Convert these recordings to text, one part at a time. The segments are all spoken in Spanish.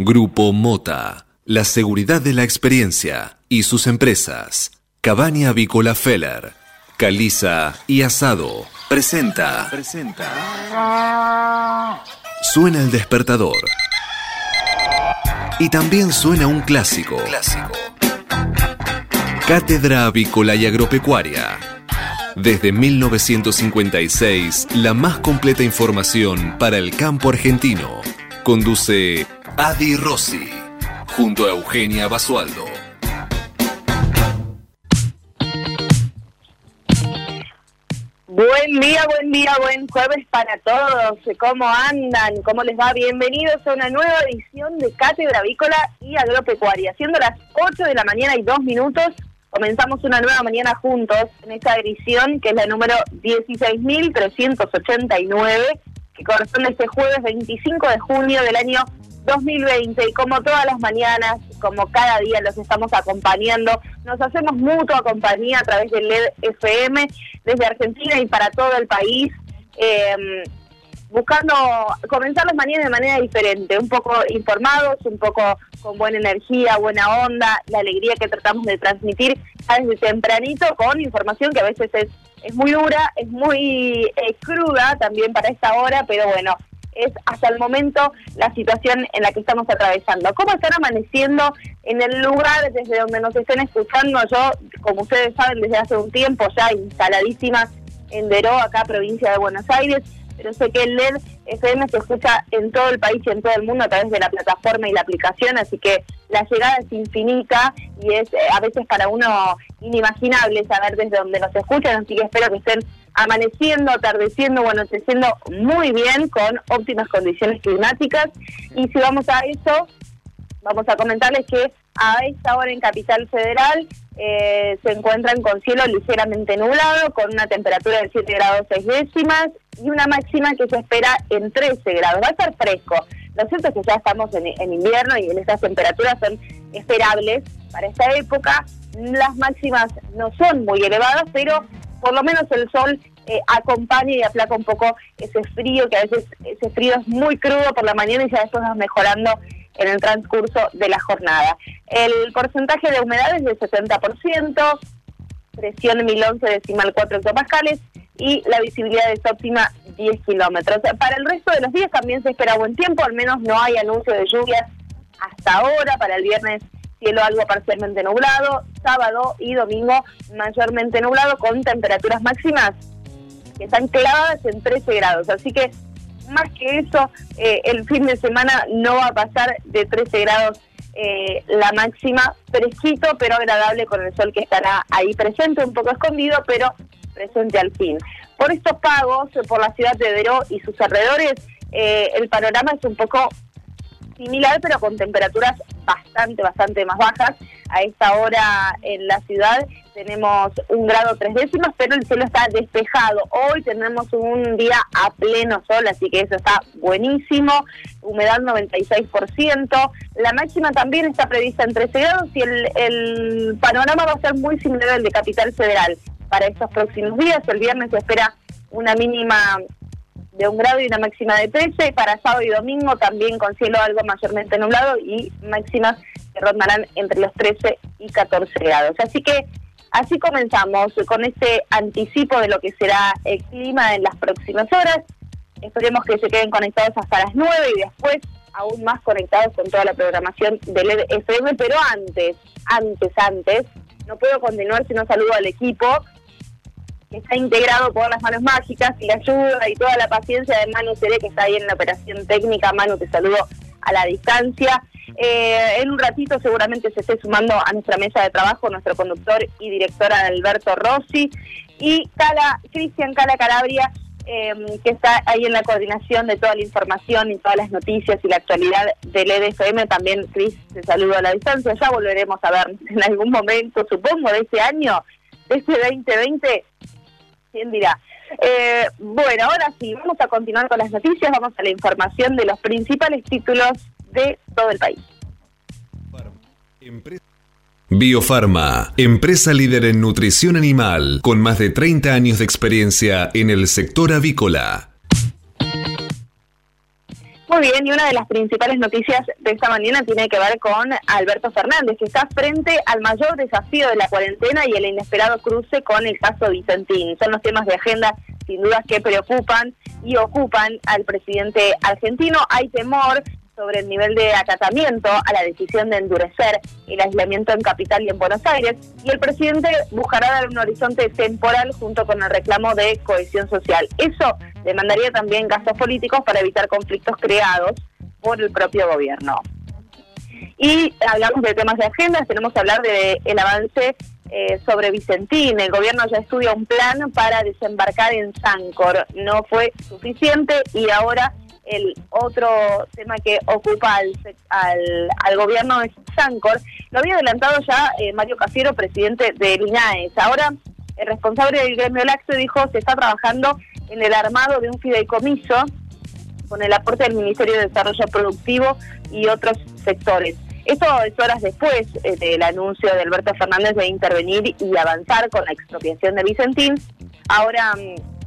Grupo Mota, la seguridad de la experiencia y sus empresas. Cabaña Avícola Feller, Caliza y Asado. Presenta. Presenta. Suena el despertador. Y también suena un clásico. Clásico. Cátedra Avícola y Agropecuaria. Desde 1956, la más completa información para el campo argentino. Conduce Adi Rossi, junto a Eugenia Basualdo. Buen día, buen día, buen jueves para todos. ¿Cómo andan? ¿Cómo les va? Bienvenidos a una nueva edición de Cátedra Avícola y Agropecuaria. Siendo las 8 de la mañana y 2 minutos, comenzamos una nueva mañana juntos en esta edición que es la número 16.389, que corresponde este jueves 25 de junio del año 2020 y como todas las mañanas, como cada día los estamos acompañando, nos hacemos mutua compañía a través del LED FM desde Argentina y para todo el país, em, buscando comenzar las mañanas de manera diferente, un poco informados, un poco con buena energía, buena onda, la alegría que tratamos de transmitir desde tempranito con información que a veces es, es muy dura, es muy eh, cruda también para esta hora, pero bueno, es hasta el momento la situación en la que estamos atravesando. ¿Cómo están amaneciendo en el lugar desde donde nos estén escuchando? Yo, como ustedes saben, desde hace un tiempo ya instaladísima en Deró, acá provincia de Buenos Aires, pero sé que el LED FM se escucha en todo el país y en todo el mundo a través de la plataforma y la aplicación, así que la llegada es infinita y es eh, a veces para uno inimaginable saber desde dónde nos escuchan, así que espero que estén amaneciendo, atardeciendo o anocheciendo muy bien con óptimas condiciones climáticas y si vamos a eso, vamos a comentarles que a esta hora en Capital Federal eh, se encuentran con cielo ligeramente nublado, con una temperatura de 7 grados 6 décimas y una máxima que se espera en 13 grados. Va a estar fresco. Lo cierto es que ya estamos en, invierno y en estas temperaturas son esperables para esta época. Las máximas no son muy elevadas, pero por lo menos el sol eh, acompaña y aplaca un poco ese frío, que a veces ese frío es muy crudo por la mañana y ya después va mejorando en el transcurso de la jornada. El porcentaje de humedad es del 70%, presión 1011 decimal 4 hectopascales y la visibilidad es óptima 10 kilómetros. Para el resto de los días también se espera buen tiempo, al menos no hay anuncio de lluvias hasta ahora. Para el viernes cielo algo parcialmente nublado, sábado y domingo mayormente nublado con temperaturas máximas que están clavadas en 13 grados. Así que más que eso, eh, el fin de semana no va a pasar de 13 grados eh, la máxima, fresquito pero agradable con el sol que estará ahí presente, un poco escondido, pero presente al fin. Por estos pagos, por la ciudad de Veró y sus alrededores, eh, el panorama es un poco similar, pero con temperaturas bastante, bastante más bajas. A esta hora en la ciudad tenemos un grado tres décimas, pero el cielo está despejado. Hoy tenemos un día a pleno sol, así que eso está buenísimo. Humedad 96%. La máxima también está prevista en 13 grados y el, el panorama va a ser muy similar al de Capital Federal para estos próximos días. El viernes se espera una mínima de un grado y una máxima de 13. Para sábado y domingo también con cielo algo mayormente nublado y máximas que rondarán entre los 13 y 14 grados. Así que así comenzamos con este anticipo de lo que será el clima en las próximas horas. Esperemos que se queden conectados hasta las 9 y después aún más conectados con toda la programación del FM, pero antes, antes, antes, no puedo continuar si no saludo al equipo que está integrado por las manos mágicas y la ayuda y toda la paciencia de Manu Seré, que está ahí en la operación técnica. Manu, te saludo a la distancia. Eh, en un ratito seguramente se esté sumando a nuestra mesa de trabajo nuestro conductor y director Alberto Rossi y Cala, Cristian Cala Calabria, em, que está ahí en la coordinación de toda la información y todas las noticias y la actualidad del EDFM. También, Cris, te saludo a la distancia. Ya volveremos a ver en algún momento, supongo, de este año, de este 2020 ¿Quién dirá? Eh, bueno, ahora sí, vamos a continuar con las noticias, vamos a la información de los principales títulos de todo el país. Biofarma, empresa líder en nutrición animal, con más de 30 años de experiencia en el sector avícola. Muy bien, y una de las principales noticias de esta mañana tiene que ver con Alberto Fernández, que está frente al mayor desafío de la cuarentena y el inesperado cruce con el caso Vicentín. Son los temas de agenda sin duda que preocupan y ocupan al presidente argentino. Hay temor sobre el nivel de acatamiento a la decisión de endurecer el aislamiento en Capital y en Buenos Aires, y el presidente buscará dar un horizonte temporal junto con el reclamo de cohesión social. Eso demandaría también gastos políticos para evitar conflictos creados por el propio gobierno. Y hablamos de temas de agenda, tenemos que hablar del el avance eh, sobre Vicentín. El gobierno ya estudia un plan para desembarcar en Sancor. No fue suficiente y ahora el otro tema que ocupa al, al, gobierno es Sancor. Lo había adelantado ya eh, Mario Cafiero, presidente del INAES. Ahora, el responsable del gremio Laxe dijo se está trabajando en el armado de un fideicomiso con el aporte del Ministerio de Desarrollo Productivo y otros sectores. Esto es horas después eh, del anuncio de Alberto Fernández de intervenir y avanzar con la expropiación de Vicentín. Ahora mm,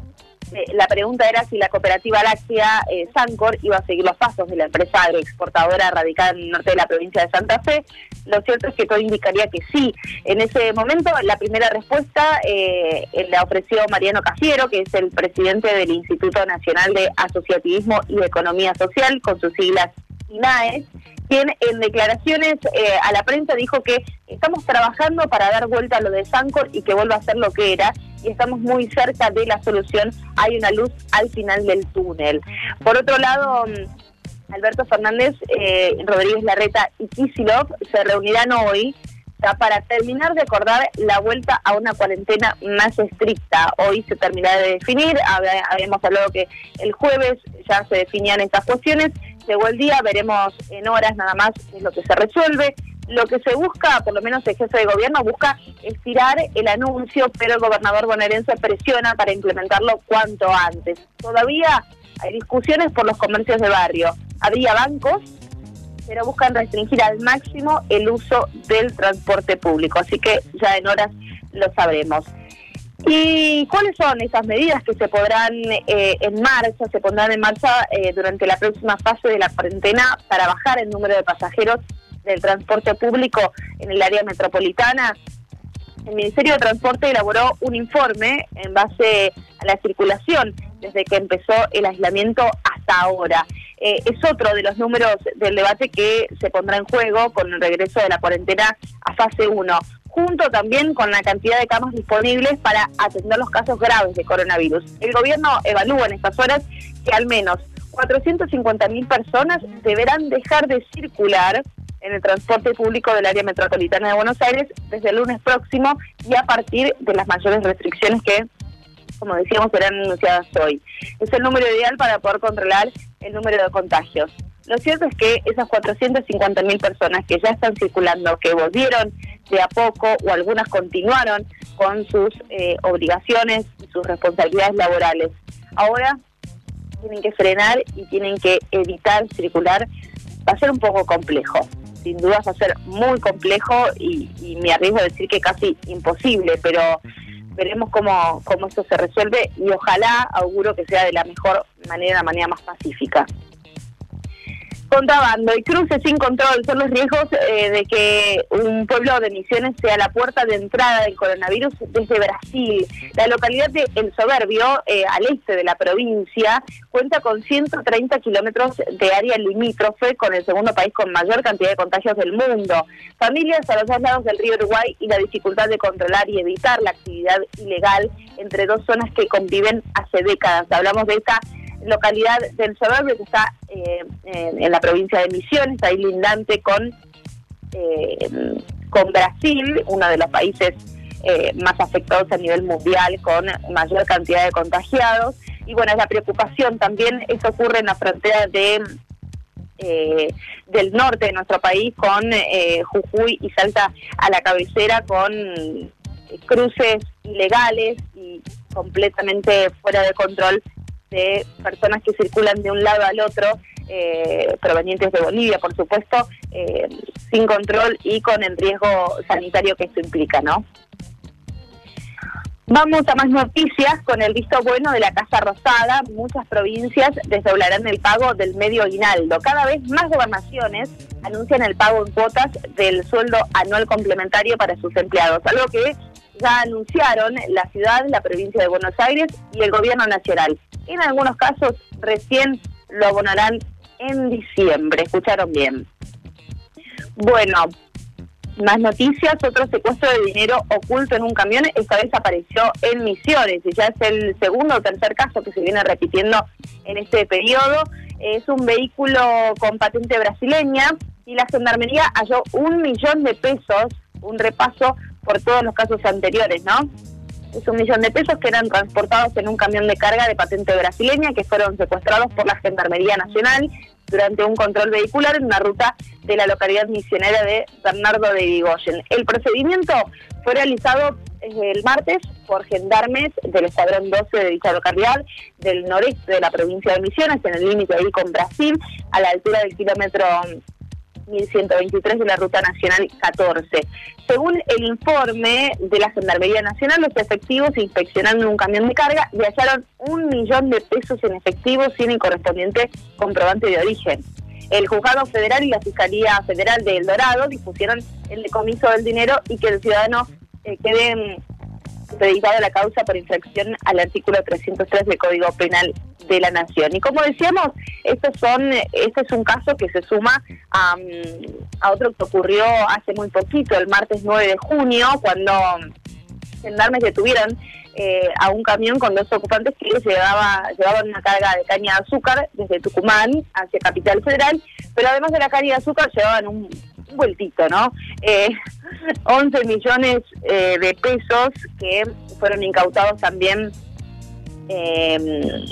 la pregunta era si la cooperativa láctea eh, Sancor iba a seguir los pasos de la empresa agroexportadora radicada en el norte de la provincia de Santa Fe. Lo cierto es que todo indicaría que sí. En ese momento, la primera respuesta eh, la ofreció Mariano Cafiero, que es el presidente del Instituto Nacional de Asociativismo y Economía Social, con sus siglas INAES, quien en declaraciones eh, a la prensa dijo que estamos trabajando para dar vuelta a lo de Sancor y que vuelva a ser lo que era y estamos muy cerca de la solución. Hay una luz al final del túnel. Por otro lado, mm, Alberto Fernández, eh, Rodríguez Larreta y Kisilov se reunirán hoy para terminar de acordar la vuelta a una cuarentena más estricta. Hoy se terminará de definir, habíamos hablado que el jueves ya se definían estas cuestiones, llegó el día, veremos en horas nada más es lo que se resuelve. Lo que se busca, por lo menos el jefe de gobierno, busca estirar el anuncio, pero el gobernador bonaerense presiona para implementarlo cuanto antes. Todavía hay discusiones por los comercios de barrio. Habría bancos pero buscan restringir al máximo el uso del transporte público. Así que ya en horas lo sabremos. ¿Y cuáles son esas medidas que se podrán eh, en marcha, se pondrán en marcha eh, durante la próxima fase de la cuarentena para bajar el número de pasajeros del transporte público en el área metropolitana? El Ministerio de Transporte elaboró un informe en base a la circulación desde que empezó el aislamiento hasta ahora. Eh, es otro de los números del debate que se pondrá en juego con el regreso de la cuarentena a fase 1, junto también con la cantidad de camas disponibles para atender los casos graves de coronavirus. El gobierno evalúa en estas horas que al menos 450.000 personas deberán dejar de circular en el transporte público del área metropolitana de Buenos Aires desde el lunes próximo y a partir de las mayores restricciones que como decíamos, serán anunciadas hoy. Es el número ideal para poder controlar el número de contagios. Lo cierto es que esas 450 mil personas que ya están circulando, que volvieron de a poco o algunas continuaron con sus eh, obligaciones y sus responsabilidades laborales, ahora tienen que frenar y tienen que evitar circular, va a ser un poco complejo. Sin duda va a ser muy complejo y, y me arriesgo a decir que casi imposible, pero veremos cómo, cómo esto se resuelve y ojalá auguro que sea de la mejor manera, la manera más pacífica. Contrabando y cruces sin control son los riesgos eh, de que un pueblo de Misiones sea la puerta de entrada del coronavirus desde Brasil. La localidad de El Soberbio, eh, al este de la provincia, cuenta con 130 kilómetros de área limítrofe con el segundo país con mayor cantidad de contagios del mundo. Familias a los dos lados del río Uruguay y la dificultad de controlar y evitar la actividad ilegal entre dos zonas que conviven hace décadas. Hablamos de esta localidad del suburbio que está eh, en, la provincia de Misiones, ahí lindante con, eh, con Brasil, uno de los países eh, más afectados a nivel mundial con mayor cantidad de contagiados. Y bueno, es la preocupación también, esto ocurre en la frontera de del norte de nuestro país con Jujuy y Salta a la cabecera con cruces ilegales y completamente fuera de control de personas que circulan de un lado al otro, eh, provenientes de Bolivia, por supuesto, eh, sin control y con el riesgo sanitario que esto implica, ¿no? Vamos a más noticias con el visto bueno de la Casa Rosada. Muchas provincias desdoblarán el pago del medio aguinaldo. Cada vez más gobernaciones anuncian el pago en cuotas del sueldo anual complementario para sus empleados, algo que ya anunciaron la ciudad, la provincia de Buenos Aires y el gobierno nacional. En algunos casos recién lo abonarán en diciembre. ¿Escucharon bien? Bueno, más noticias, otro secuestro de dinero oculto en un camión, esta vez apareció en Misiones y ya es el segundo o tercer caso que se viene repitiendo en este periodo. Es un vehículo con patente brasileña y la Gendarmería halló un millón de pesos, un repaso por todos los casos anteriores, ¿no? Es un millón de pesos que eran transportados en un camión de carga de patente brasileña que fueron secuestrados por la Gendarmería Nacional durante un control vehicular en una ruta de la localidad misionera de Bernardo de Vigoyen. El procedimiento fue realizado el martes por gendarmes del Escuadrón 12 de dicha localidad del noreste de la provincia de Misiones, en el límite ahí con Brasil, a la altura del kilómetro 1123 de la Ruta Nacional 14. Según el informe de la Gendarmería Nacional, los efectivos inspeccionando un camión de carga y hallaron un millón de pesos en efectivo sin el correspondiente comprobante de origen. El Juzgado Federal y la Fiscalía Federal de El Dorado dispusieron el decomiso del dinero y que el ciudadano eh, quede dedicado a la causa por infracción al artículo 303 del Código Penal de la Nación. Y como decíamos, estos son, este es un caso que se suma a, a otro que ocurrió hace muy poquito, el martes 9 de junio, cuando gendarmes detuvieron eh, a un camión con dos ocupantes que llevaba, llevaban una carga de caña de azúcar desde Tucumán hacia Capital Federal, pero además de la caña de azúcar llevaban un, vueltito, ¿no? Eh, 11 millones eh, de pesos que fueron incautados también em,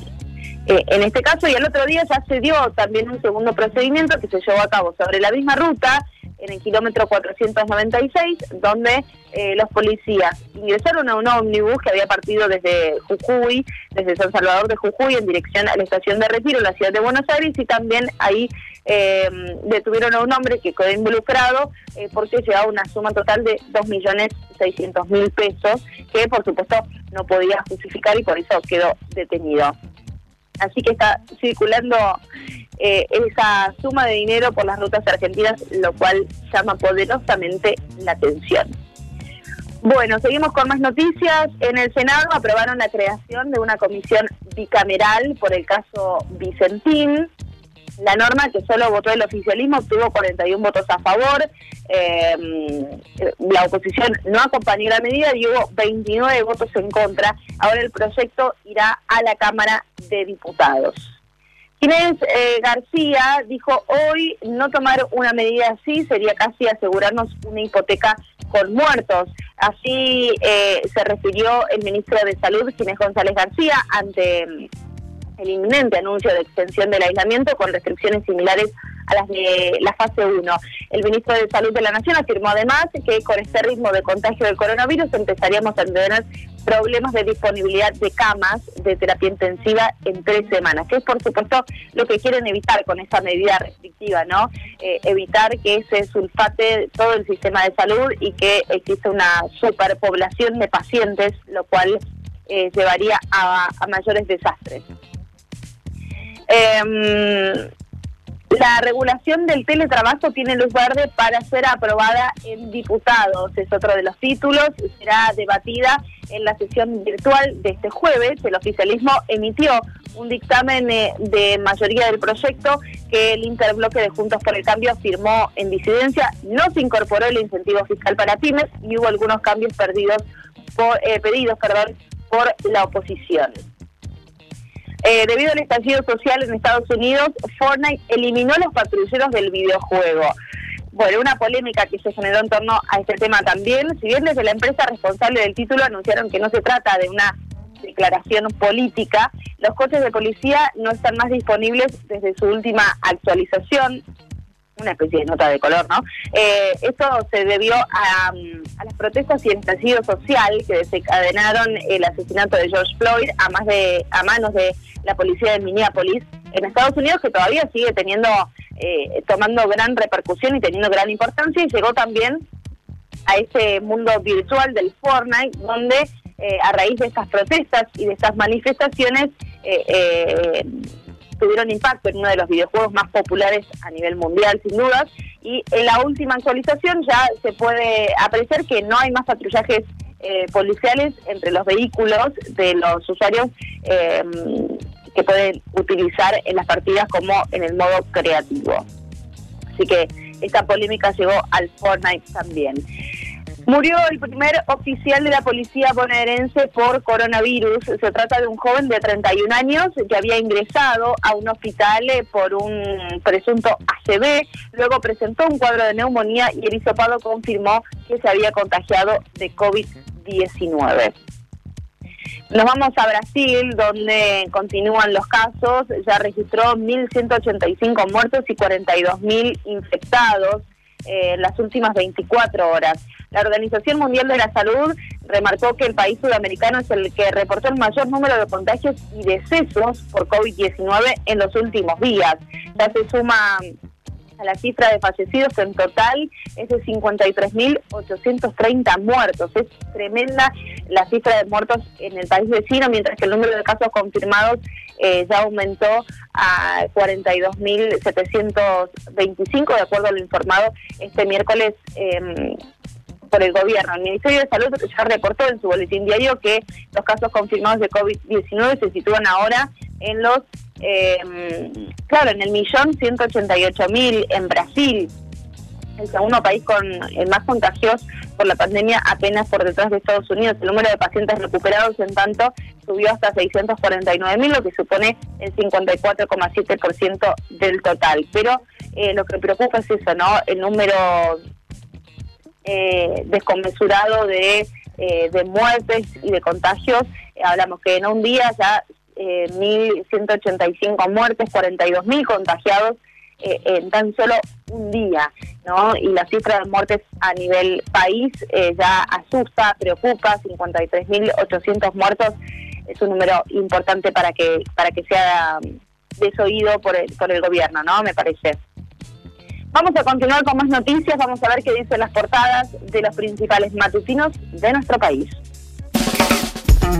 eh, en este caso y el otro día ya se dio también un segundo procedimiento que se llevó a cabo sobre la misma ruta en el kilómetro 496, donde eh, los policías ingresaron a un ómnibus que había partido desde Jujuy, desde San Salvador de Jujuy, en dirección a la estación de Retiro, la ciudad de Buenos Aires, y también ahí eh, detuvieron a un hombre que quedó involucrado eh, porque llevaba una suma total de 2.600.000 pesos, que por supuesto no podía justificar y por eso quedó detenido. Así que está circulando eh, esa suma de dinero por las rutas argentinas, lo cual llama poderosamente la atención. Bueno, seguimos con más noticias. En el Senado aprobaron la creación de una comisión bicameral por el caso Vicentín. La norma que solo votó el oficialismo obtuvo 41 votos a favor. Em, la oposición no acompañó la medida y hubo 29 votos en contra. Ahora el proyecto irá a la Cámara de Diputados. Inés eh, García dijo hoy no tomar una medida así sería casi asegurarnos una hipoteca con muertos. Así eh, se refirió el ministro de Salud, Ginés González García, ante el inminente anuncio de extensión del aislamiento con restricciones similares a las de la fase 1. El ministro de Salud de la Nación afirmó además que con este ritmo de contagio del coronavirus empezaríamos a tener problemas de disponibilidad de camas de terapia intensiva en tres semanas, que es por supuesto lo que quieren evitar con esta medida restrictiva, ¿no? Eh, evitar que se sulfate todo el sistema de salud y que exista una superpoblación de pacientes, lo cual eh, llevaría a, mayores desastres. Em, la regulación del teletrabajo tiene luz verde para ser aprobada en diputados. Es otro de los títulos. Será debatida en la sesión virtual de este jueves. El oficialismo emitió un dictamen eh, de mayoría del proyecto que el interbloque de Juntos por el Cambio firmó en disidencia. No se incorporó el incentivo fiscal para pymes y hubo algunos cambios perdidos por, eh, pedidos perdón, por la oposición. Eh, debido al estallido social en Estados Unidos, Fortnite eliminó los patrulleros del videojuego. Bueno, una polémica que se generó en torno a este tema también. Si bien desde la empresa responsable del título anunciaron que no se trata de una declaración política, los coches de policía no están más disponibles desde su última actualización una especie de nota de color, ¿no? Eh, esto se debió a, las protestas y el estallido social que desencadenaron el asesinato de George Floyd a, manos de la policía de Minneapolis en Estados Unidos, que todavía sigue teniendo, eh, tomando gran repercusión y teniendo gran importancia, y llegó también a ese mundo virtual del Fortnite, donde a raíz de estas protestas y de estas manifestaciones, tuvieron impacto en uno de los videojuegos más populares a nivel mundial, sin dudas. Y en la última actualización ya se puede apreciar que no hay más patrullajes eh, policiales entre los vehículos de los usuarios eh, que pueden utilizar en las partidas como en el modo creativo. Así que esta polémica llegó al Fortnite también. Murió el primer oficial de la policía bonaerense por coronavirus. Se trata de un joven de 31 años que había ingresado a un hospital eh, por un presunto ACV. Luego presentó un cuadro de neumonía y el hisopado confirmó que se había contagiado de COVID-19. Nos vamos a Brasil, donde continúan los casos. Ya registró 1.185 muertos y 42.000 infectados eh, las últimas 24 horas. La Organización Mundial de la Salud remarcó que el país sudamericano es el que reportó el mayor número de contagios y decesos por COVID-19 en los últimos días. Ya se suma a la cifra de fallecidos en total es de 53.830 muertos. Es tremenda la cifra de muertos en el país vecino, mientras que el número de casos confirmados eh, ya aumentó a 42.725, de acuerdo a lo informado este miércoles. Eh, por el gobierno. El Ministerio de Salud ya reportó en su boletín diario que los casos confirmados de COVID-19 se sitúan ahora en los, eh, claro, en el millón 188 mil en Brasil, el segundo país con el más contagios por la pandemia apenas por detrás de Estados Unidos. El número de pacientes recuperados, en tanto, subió hasta 649 mil, lo que supone el 54,7% del total. Pero eh, lo que preocupa es eso, ¿no? El número eh, desconmensurado de, eh, de muertes y de contagios. Eh, hablamos que en un día ya eh, 1.185 muertes, 42.000 contagiados en tan solo un día, ¿no? Y la cifra de muertes a nivel país ya asusta, preocupa, 53.800 muertos es un número importante para que para que sea desoído por el, por el gobierno, ¿no? Me parece. Vamos a continuar con más noticias, vamos a ver qué dicen las portadas de los principales matutinos de nuestro país.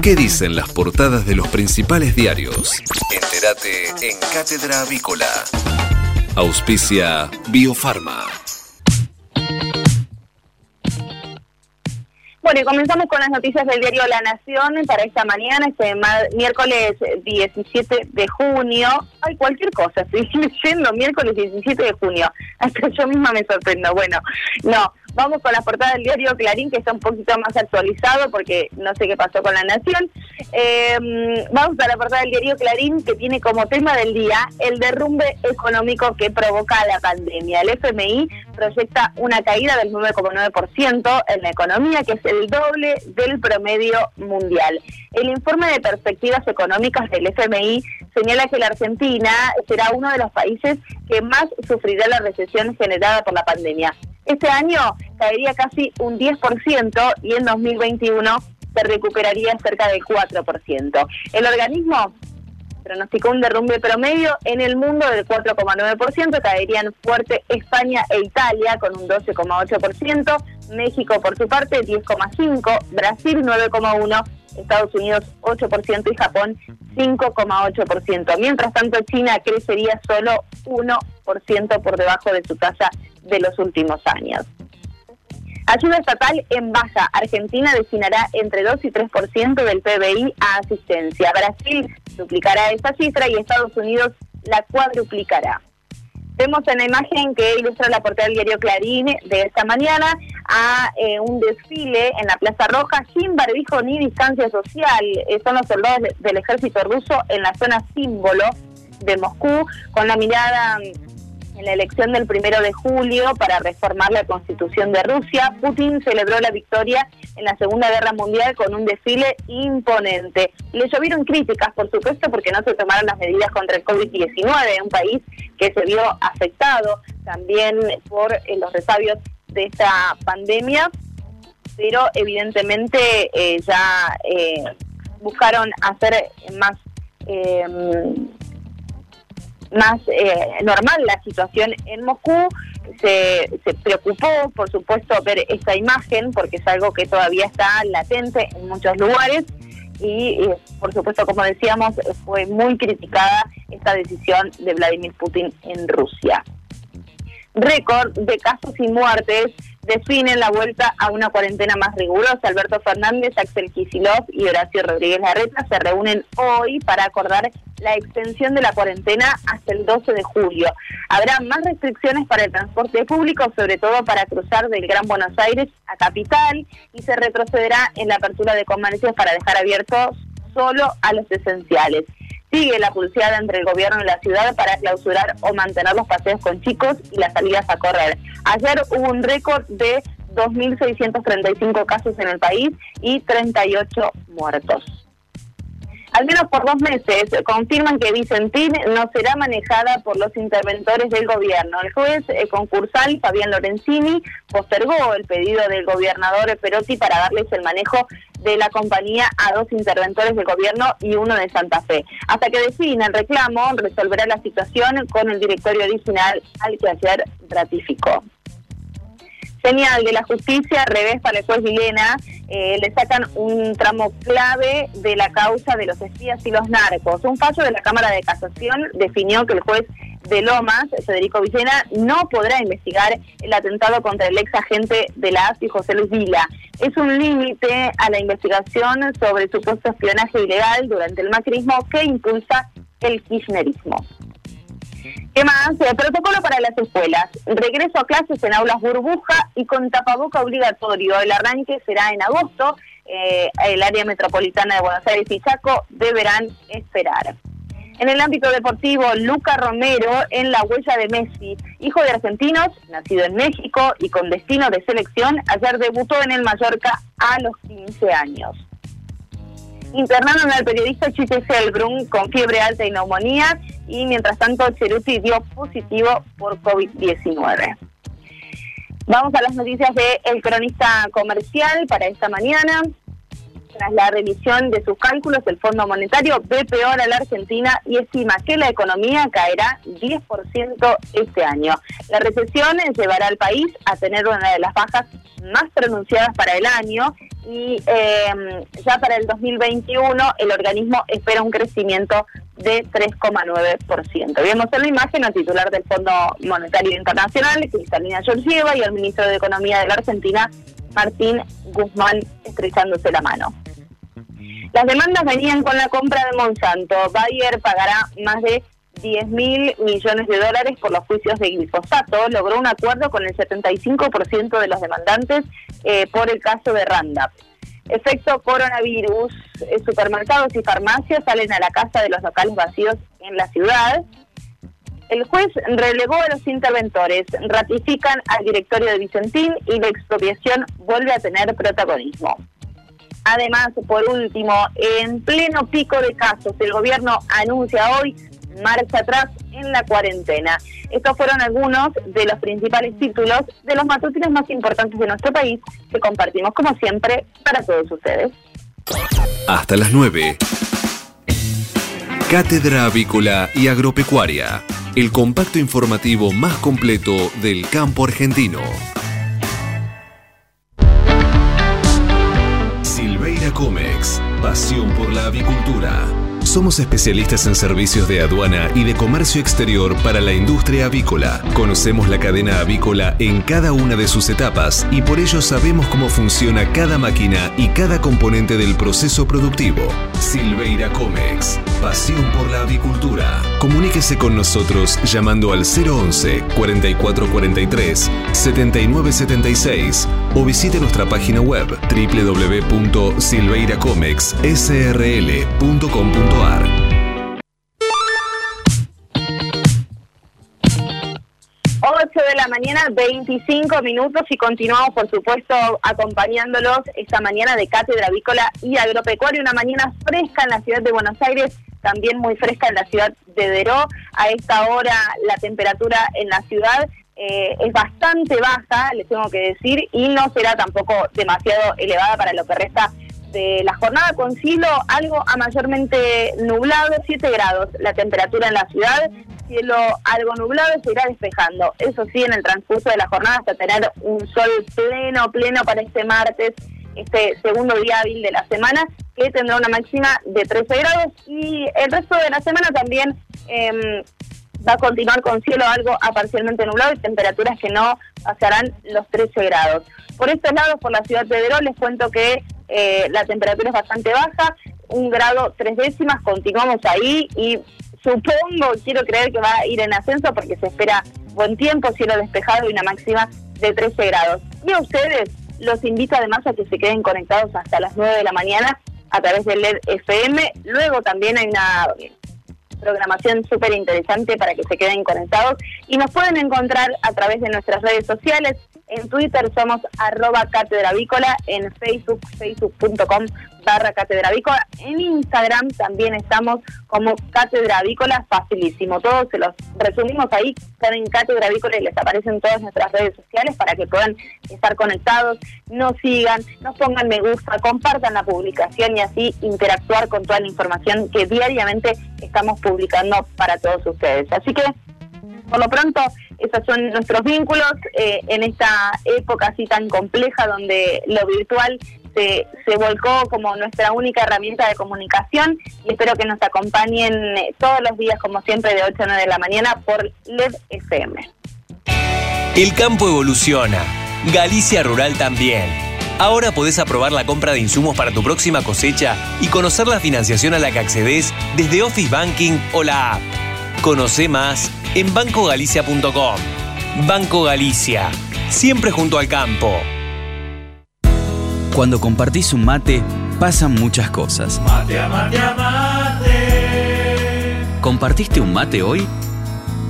¿Qué dicen las portadas de los principales diarios? Entérate en Cátedra Avícola. Auspicia Biofarma. Bueno, y comenzamos con las noticias del diario La Nación para esta mañana, este miércoles 17 de junio. Ay, cualquier cosa, estoy leyendo miércoles 17 de junio. Hasta yo misma me sorprendo. Bueno, no, Vamos con la portada del diario Clarín, que está un poquito más actualizado porque no sé qué pasó con la Nación. Em, vamos a la portada del diario Clarín, que tiene como tema del día el derrumbe económico que provoca la pandemia. El FMI proyecta una caída del 9,9% en la economía, que es el doble del promedio mundial. El informe de perspectivas económicas del FMI señala que la Argentina será uno de los países que más sufrirá la recesión generada por la pandemia. Este año caería casi un 10% y en 2021 se recuperaría cerca del 4%. El organismo pronosticó un derrumbe promedio en el mundo del 4,9%, caerían fuerte España e Italia con un 12,8%, México por su parte 10,5%, Brasil 9,1%, Estados Unidos 8% y Japón 5,8%. Mientras tanto, China crecería solo 1% por debajo de su tasa de los últimos años. Ayuda estatal en baja. Argentina destinará entre 2 y 3% del PBI a asistencia. Brasil duplicará esa cifra y Estados Unidos la cuadruplicará. Vemos en la imagen que ilustra la portada del diario Clarín de esta mañana a eh, un desfile en la Plaza Roja sin barbijo ni distancia social. Eh, son los soldados del ejército ruso en la zona símbolo de Moscú con la mirada en la elección del primero de julio para reformar la constitución de Rusia, Putin celebró la victoria en la Segunda Guerra Mundial con un desfile imponente. Le llovieron críticas, por supuesto, porque no se tomaron las medidas contra el COVID-19, un país que se vio afectado también por eh, los resabios de esta pandemia, pero evidentemente eh, ya eh, buscaron hacer más más eh, normal la situación en Moscú. se, se preocupó, por supuesto, ver esta imagen, porque es algo que todavía está latente en muchos lugares y, por supuesto, como decíamos, fue muy criticada esta decisión de Vladimir Putin en Rusia. Récord de casos y muertes definen la vuelta a una cuarentena más rigurosa. Alberto Fernández, Axel Kisilov y Horacio Rodríguez Larreta se reúnen hoy para acordar la extensión de la cuarentena hasta el 12 de julio. Habrá más restricciones para el transporte público, sobre todo para cruzar del Gran Buenos Aires a Capital, y se retrocederá en la apertura de comercios para dejar abiertos solo a los esenciales. Sigue la pulseada entre el gobierno y la ciudad para clausurar o mantener los paseos con chicos y las salidas a correr. Ayer hubo un récord de 2.635 casos en el país y 38 muertos al menos por dos meses, confirman que Vicentín no será manejada por los interventores del gobierno. El juez eh, concursal, Fabián Lorenzini, postergó el pedido del gobernador Perotti para darles el manejo de la compañía a dos interventores del gobierno y uno de Santa Fe. Hasta que defina el reclamo, resolverá la situación con el directorio original al que ayer ratificó. Señal de la justicia, revés para el juez Vilena, eh, le sacan un tramo clave de la causa de los espías y los narcos. Un fallo de la Cámara de Casación definió que el juez de Lomas, Federico Villena, no podrá investigar el atentado contra el ex agente de la AFI, José Luis Vila. Es un límite a la investigación sobre supuesto espionaje ilegal durante el macrismo que impulsa el kirchnerismo. ¿Qué más? Eh, protocolo para las escuelas. Regreso a clases en aulas burbuja y con tapaboca obligatorio. El arranque será en agosto. Eh, el área metropolitana de Buenos Aires y Chaco deberán esperar. En el ámbito deportivo, Luca Romero en la huella de Messi, hijo de argentinos, nacido en México y con destino de selección, ayer debutó en el Mallorca a los 15 años. Internaron al periodista Chite Selbrun con fiebre alta y neumonía y mientras tanto Cheruti dio positivo por COVID-19. Vamos a las noticias de El Cronista Comercial para esta mañana. Tras la revisión de sus cálculos, el Fondo Monetario ve peor a la Argentina y estima que la economía caerá 10% este año. La recesión llevará al país a tener una de las bajas más pronunciadas para el año y eh, ya para el 2021 el organismo espera un crecimiento de 3,9%. Vemos en la imagen al titular del Fondo Monetario Internacional, Cristalina Georgieva, y al ministro de Economía de la Argentina, Martín Guzmán, estrechándose la mano. Las demandas venían con la compra de Monsanto. Bayer pagará más de 10 mil millones de dólares por los juicios de glifosato. Logró un acuerdo con el 75% de los demandantes eh, por el caso de Randap. Efecto coronavirus, eh, supermercados y farmacias salen a la casa de los locales vacíos en la ciudad. El juez relegó a los interventores, ratifican al directorio de Vicentín y la expropiación vuelve a tener protagonismo. Además, por último, en pleno pico de casos, el gobierno anuncia hoy marcha atrás en la cuarentena. Estos fueron algunos de los principales títulos de los matutinos más importantes de nuestro país que compartimos como siempre para todos ustedes. Hasta las 9. Cátedra Avícola y Agropecuaria, el compacto informativo más completo del campo argentino. Comex, pasión por la avicultura. Somos especialistas en servicios de aduana y de comercio exterior para la industria avícola. Conocemos la cadena avícola en cada una de sus etapas y por ello sabemos cómo funciona cada máquina y cada componente del proceso productivo. Silveira Comex, pasión por la avicultura. Comuníquese con nosotros llamando al 011 4443 7976 o visite nuestra página web www.silveiracomexsrl.com.ar 8 de la mañana, 25 minutos y continuamos, por supuesto, acompañándolos esta mañana de Cátedra Avícola y Agropecuaria, una mañana fresca en la ciudad de Buenos Aires, también muy fresca en la ciudad de Deró. A esta hora la temperatura en la ciudad eh, es bastante baja, les tengo que decir, y no será tampoco demasiado elevada para lo que resta de la jornada con cielo algo a mayormente nublado, 7 grados la temperatura en la ciudad, cielo algo nublado se irá despejando. Eso sí, en el transcurso de la jornada hasta tener un sol pleno, pleno para este martes, este segundo día hábil de la semana, que tendrá una máxima de 13 grados y el resto de la semana también em, va a continuar con cielo algo a parcialmente nublado y temperaturas que no pasarán los 13 grados. Por estos lados, por la ciudad de Verón, les cuento que eh, la temperatura es bastante baja, un grado tres décimas, continuamos ahí y supongo, quiero creer que va a ir en ascenso porque se espera buen tiempo, cielo despejado y una máxima de 13 grados. Y a ustedes los invito además a que se queden conectados hasta las 9 de la mañana a través del LED FM. Luego también hay una programación súper interesante para que se queden conectados y nos pueden encontrar a través de nuestras redes sociales. En Twitter somos arroba catedravícola, en Facebook, facebook.com barra catedravícola. En Instagram también estamos como catedravícola, facilísimo. Todos se los resumimos ahí, están en catedravícola y les aparecen todas nuestras redes sociales para que puedan estar conectados, nos sigan, nos pongan me gusta, compartan la publicación y así interactuar con toda la información que diariamente estamos publicando para todos ustedes. Así que por lo pronto, esos son nuestros vínculos eh, en esta época así tan compleja donde lo virtual se, se volcó como nuestra única herramienta de comunicación y espero que nos acompañen eh, todos los días, como siempre, de 8 a 9 de la mañana por LED FM. El campo evoluciona, Galicia Rural también. Ahora podés aprobar la compra de insumos para tu próxima cosecha y conocer la financiación a la que accedes desde Office Banking o la app. Conoce más en bancogalicia.com. Banco Galicia, siempre junto al campo. Cuando compartís un mate, pasan muchas cosas. Mate mate mate. ¿Compartiste un mate hoy?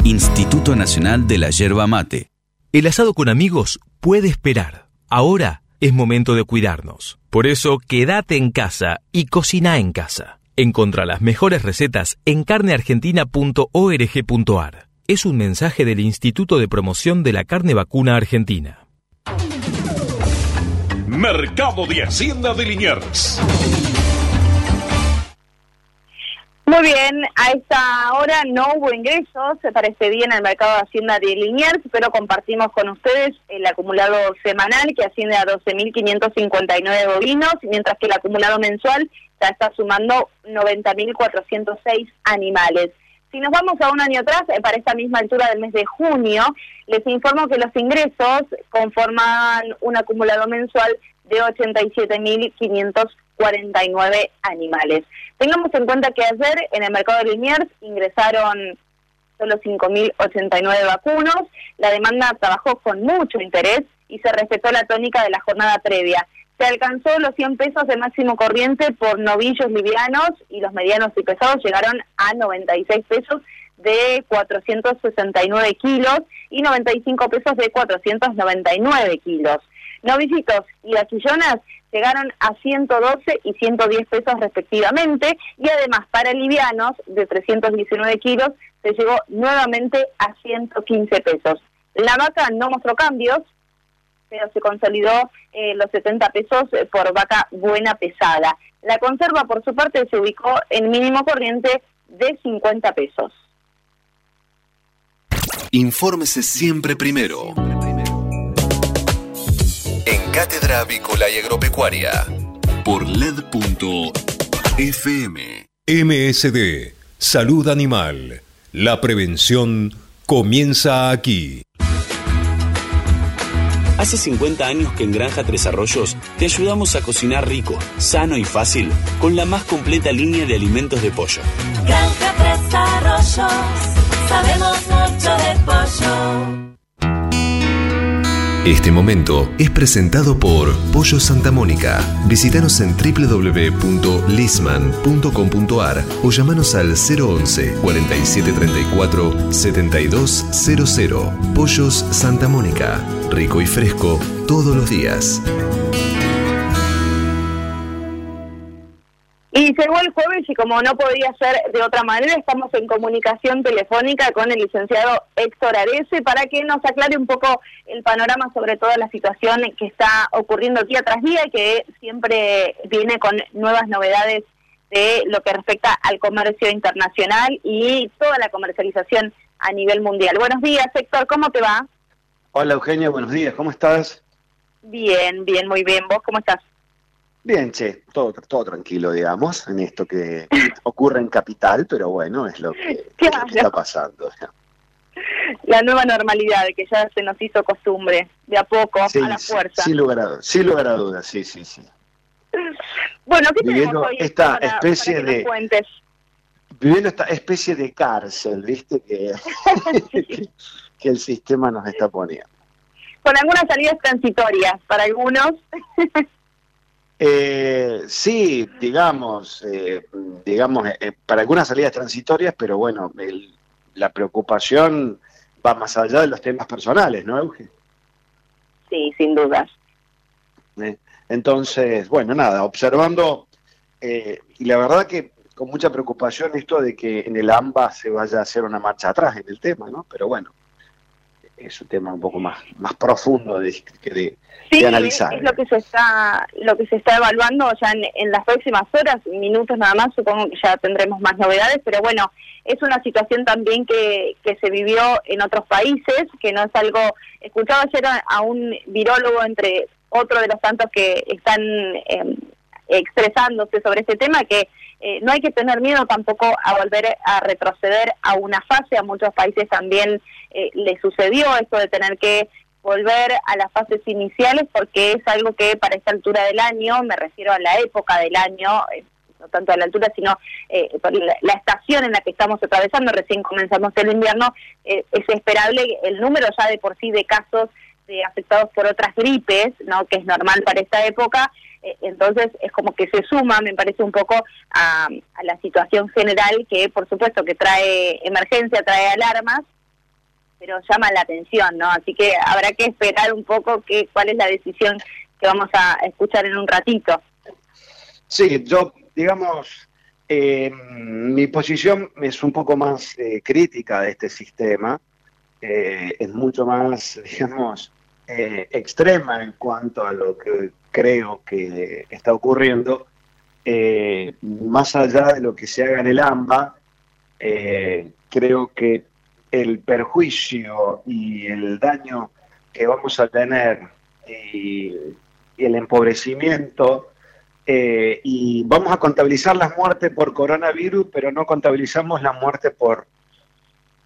Instituto Nacional de la Yerba Mate. El asado con amigos puede esperar. Ahora es momento de cuidarnos. Por eso, quédate en casa y cocina en casa. Encontra las mejores recetas en carneargentina.org.ar. Es un mensaje del Instituto de Promoción de la Carne Vacuna Argentina. Mercado de Hacienda de Liniers. Muy bien, a esta hora no hubo ingresos para este día en el mercado de Hacienda de Liniers, pero compartimos con ustedes el acumulado semanal que asciende a 12.559 bovinos, mientras que el acumulado mensual está sumando 90.406 animales. Si nos vamos a un año atrás, eh, para esta misma altura del mes de junio, les informo que los ingresos conforman un acumulado mensual de 87.549 animales. Tengamos en cuenta que ayer en el mercado de Liniers ingresaron solo 5.089 vacunos. La demanda trabajó con mucho interés y se respetó la tónica de la jornada previa. Se alcanzó los 100 pesos de máximo corriente por novillos livianos y los medianos y pesados llegaron a 96 pesos de 469 kilos y 95 pesos de 499 kilos. Novillitos y vaquillonas llegaron a 112 y 110 pesos respectivamente y además para livianos de 319 kilos se llegó nuevamente a 115 pesos. La vaca no mostró cambios, pero se consolidó eh, los 70 pesos eh, por vaca buena pesada. La conserva, por su parte, se ubicó en mínimo corriente de 50 pesos. Infórmese siempre primero. En Cátedra Avícola y Agropecuaria. Por LED.fm. MSD. Salud Animal. La prevención comienza aquí. Hace 50 años que en Granja Tres Arroyos te ayudamos a cocinar rico, sano y fácil con la más completa línea de alimentos de pollo. Granja Tres Arroyos, sabemos mucho de pollo. Este momento es presentado por Pollo Santa Mónica. Visítanos en www.lisman.com.ar o llamanos al 011 4734 7200. Pollos Santa Mónica. Rico y fresco todos los días. Y llegó el jueves y como no podía ser de otra manera, estamos en comunicación telefónica con el licenciado Héctor Arese para que nos aclare un poco el panorama sobre toda la situación que está ocurriendo día tras día y que siempre viene con nuevas novedades de lo que respecta al comercio internacional y toda la comercialización a nivel mundial. Buenos días, Héctor, ¿cómo te va? Hola, Eugenia, buenos días, ¿cómo estás? Bien, bien, muy bien. ¿Vos cómo estás? Bien, che, todo, todo tranquilo, digamos, en esto que ocurre en Capital, pero bueno, es lo que, está pasando. La nueva normalidad, que ya se nos hizo costumbre, de a poco, a la fuerza. Sin lugar a, sin lugar a dudas, sí, sí, sí. Bueno, ¿qué tenemos hoy esta especie de viviendo esta especie de cárcel, ¿viste? Que, que, el sistema nos está poniendo. Con algunas salidas transitorias para algunos. Eh, sí, digamos, eh, digamos, eh, para algunas salidas transitorias, pero bueno, la preocupación va más allá de los temas personales, ¿no, Euge? Sí, sin dudas. entonces, bueno, nada, observando, y la verdad que con mucha preocupación esto de que en el AMBA se vaya a hacer una marcha atrás en el tema, ¿no? Pero bueno, es un tema un poco más, más profundo de, de, sí, analizar. Es lo que se está, lo que se está evaluando ya en, las próximas horas, minutos nada más, supongo que ya tendremos más novedades, pero bueno, es una situación también que, que se vivió en otros países, que no es algo, escuchaba ayer a, un virólogo entre otro de los tantos que están eh, expresándose sobre este tema, que eh, no hay que tener miedo tampoco a volver a retroceder a una fase, a muchos países también eh, le sucedió esto de tener que volver a las fases iniciales porque es algo que para esta altura del año, me refiero a la época del año, eh, no tanto a la altura, sino eh, por la, estación en la que estamos atravesando, recién comenzamos el invierno, es esperable el número ya de por sí de casos de afectados por otras gripes, ¿no? que es normal para esta época, entonces es como que se suma, me parece un poco a, a la situación general que por supuesto que trae emergencia, trae alarmas, pero llama la atención, ¿no? Así que habrá que esperar un poco que, cuál es la decisión que vamos a escuchar en un ratito. Sí, yo, digamos, eh, mi posición es un poco más eh, crítica de este sistema, eh, es mucho más, digamos, extrema en cuanto a lo que creo que está ocurriendo, más allá de lo que se haga en el AMBA, creo que el perjuicio y el daño que vamos a tener y, el empobrecimiento eh, y vamos a contabilizar las muertes por coronavirus, pero no contabilizamos la muerte por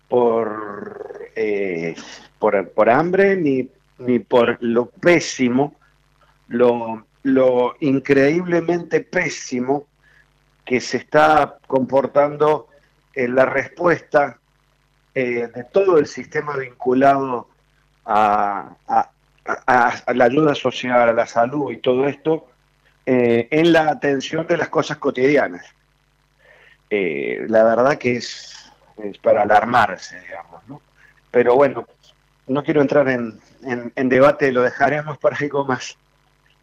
por, eh, por, hambre ni, ni por lo pésimo, lo, increíblemente pésimo que se está comportando en la respuesta eh, de todo el sistema vinculado a, la ayuda social, a la salud y todo esto, eh, en la atención de las cosas cotidianas. Eh, la verdad que es, para alarmarse, digamos, ¿no? Pero bueno, no quiero entrar en, en, debate, lo dejaremos para algo más,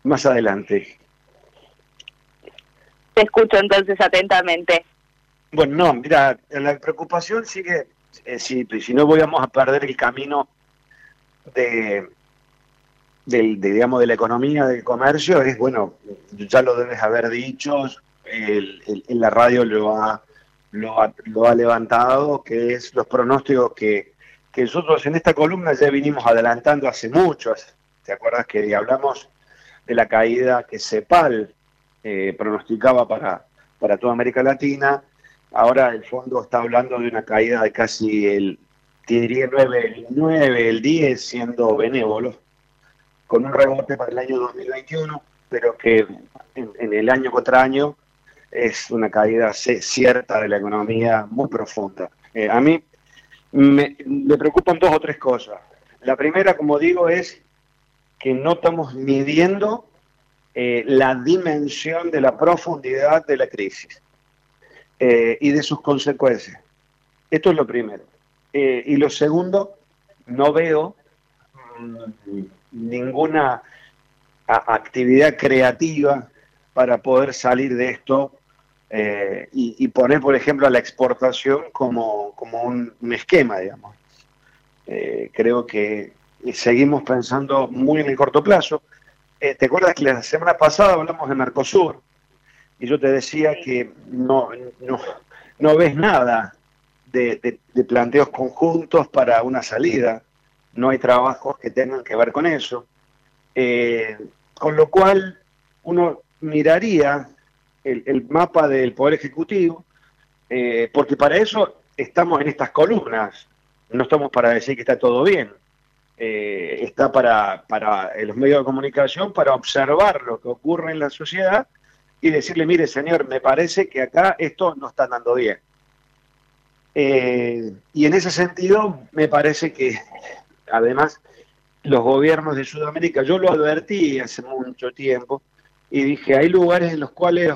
más adelante. Te escucho entonces atentamente. Bueno, no, mira, la preocupación sigue eh, si, si no vamos a perder el camino de, digamos, de la economía, del comercio, es bueno, ya lo debes haber dicho, en la radio lo ha, lo ha, lo, ha, levantado, que es los pronósticos que, que nosotros en esta columna ya vinimos adelantando hace mucho. ¿Te acuerdas que hablamos de la caída que CEPAL eh, pronosticaba para, para toda América Latina? Ahora el fondo está hablando de una caída de casi el, diría 9, el 9, el 10, siendo benévolo, con un rebote para el año 2021, pero que en, el año contra año es una caída cierta de la economía muy profunda. Eh, a mí me, preocupan dos o tres cosas. La primera, como digo, es que no estamos midiendo eh, la dimensión de la profundidad de la crisis. Eh, y de sus consecuencias. Esto es lo primero. Eh, y lo segundo, no veo mm, ninguna actividad creativa para poder salir de esto eh, y, poner, por ejemplo, a la exportación como, un, esquema, digamos. Eh, creo que seguimos pensando muy en el corto plazo. Eh, ¿Te acuerdas que la semana pasada hablamos de Mercosur? Y yo te decía que no, no, ves nada de, planteos conjuntos para una salida. No hay trabajos que tengan que ver con eso. con lo cual, uno miraría el, mapa del Poder Ejecutivo, eh, porque para eso estamos en estas columnas, no estamos para decir que está todo bien, eh, está para, para los medios de comunicación, para observar lo que ocurre en la sociedad y decirle, mire señor, me parece que acá esto no está andando bien. Eh, y en ese sentido, me parece que además los gobiernos de Sudamérica, yo lo advertí hace mucho tiempo, y dije, hay lugares en los cuales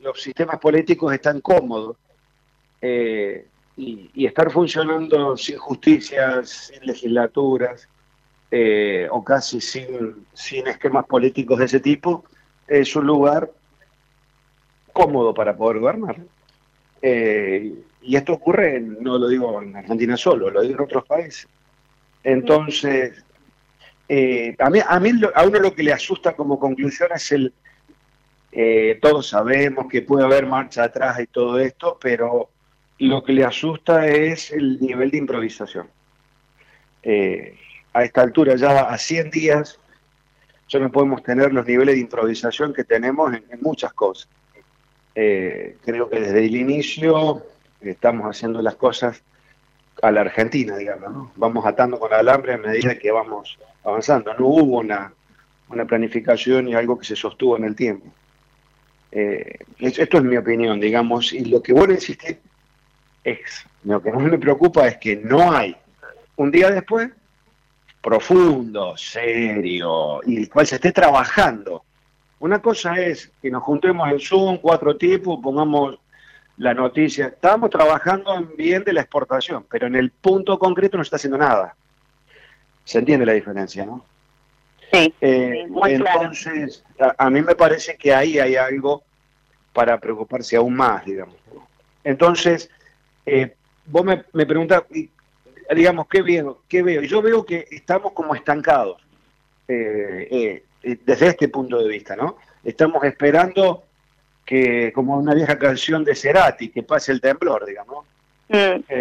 los sistemas políticos están cómodos eh, y, estar funcionando sin justicia, sin legislaturas eh, o casi sin, sin esquemas políticos de ese tipo es un lugar cómodo para poder gobernar. Eh, y esto ocurre, no lo digo en Argentina solo, lo digo en otros países. Entonces, a, mí, a, mí, a uno lo que le asusta como conclusión es el, eh, todos sabemos que puede haber marcha atrás y todo esto, pero lo que le asusta es el nivel de improvisación. Eh, a esta altura, ya a 100 días, ya no podemos tener los niveles de improvisación que tenemos en, muchas cosas. Eh, creo que desde el inicio estamos haciendo las cosas a la Argentina, digamos, Vamos atando con alambre a medida que vamos avanzando. No hubo una, una planificación y algo que se sostuvo en el tiempo. Eh, esto es mi opinión, digamos, y lo que a insistir es, lo que más me preocupa es que no hay un día después profundo, serio, y el cual se esté trabajando. Una cosa es que nos juntemos en Zoom, cuatro tipos, pongamos la noticia. Estamos trabajando en bien de la exportación, pero en el punto concreto no está haciendo nada. ¿Se entiende la diferencia, no? Sí, eh, entonces, a, mí me parece que ahí hay algo para preocuparse aún más, digamos. Entonces, eh, vos me, me preguntás, digamos, ¿qué veo? ¿qué veo? Yo veo que estamos como estancados eh, desde este punto de vista, ¿no? Estamos esperando que, como una vieja canción de Cerati, que pase el temblor, digamos. Mm.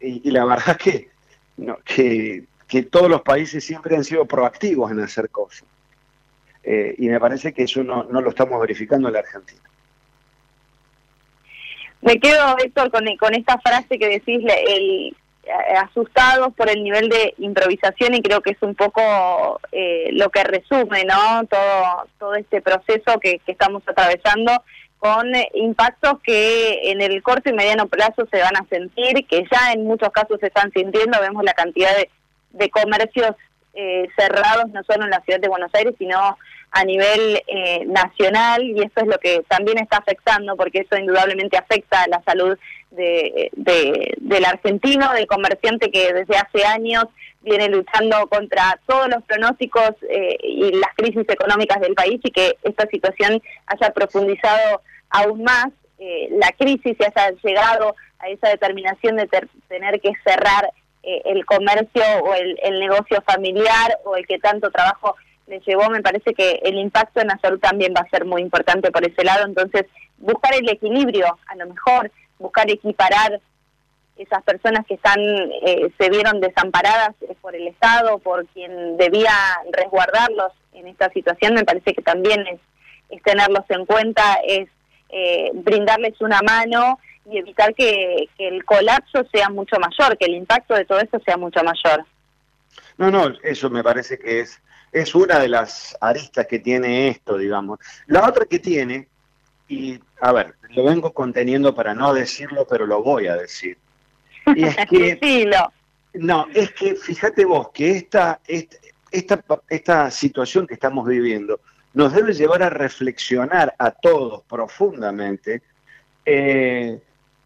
Y, y, la verdad que, no, que que todos los países siempre han sido proactivos en hacer cosas. Eh, y me parece que eso no, lo estamos verificando en la Argentina. Me quedo, Héctor, con, con esta frase que decís, el, eh, asustados por el nivel de improvisación y creo que es un poco eh, lo que resume no todo todo este proceso que, que estamos atravesando con impactos que en el corto y mediano plazo se van a sentir que ya en muchos casos se están sintiendo vemos la cantidad de de comercios eh, cerrados, no solo en la ciudad de Buenos Aires, sino a nivel eh, nacional, y eso es lo que también está afectando, porque eso indudablemente afecta a la salud de, del argentino, del comerciante que desde hace años viene luchando contra todos los pronósticos eh, y las crisis económicas del país y que esta situación haya profundizado aún más la crisis y haya llegado a esa determinación de tener que cerrar eh, el comercio o el, negocio familiar o el que tanto trabajo le llevó, me parece que el impacto en la salud también va a ser muy importante por ese lado. Entonces, buscar el equilibrio, a lo mejor, buscar equiparar esas personas que están eh, se vieron desamparadas eh, por el Estado, por quien debía resguardarlos en esta situación, me parece que también es, es tenerlos en cuenta, es brindarles una mano y evitar que, el colapso sea mucho mayor, que el impacto de todo esto sea mucho mayor. No, no, eso me parece que es, es una de las aristas que tiene esto, digamos. La otra que tiene, y a ver, lo vengo conteniendo para no decirlo, pero lo voy a decir. Y es que, no, es que fíjate vos que esta, esta, esta, esta situación que estamos viviendo nos debe llevar a reflexionar a todos profundamente eh,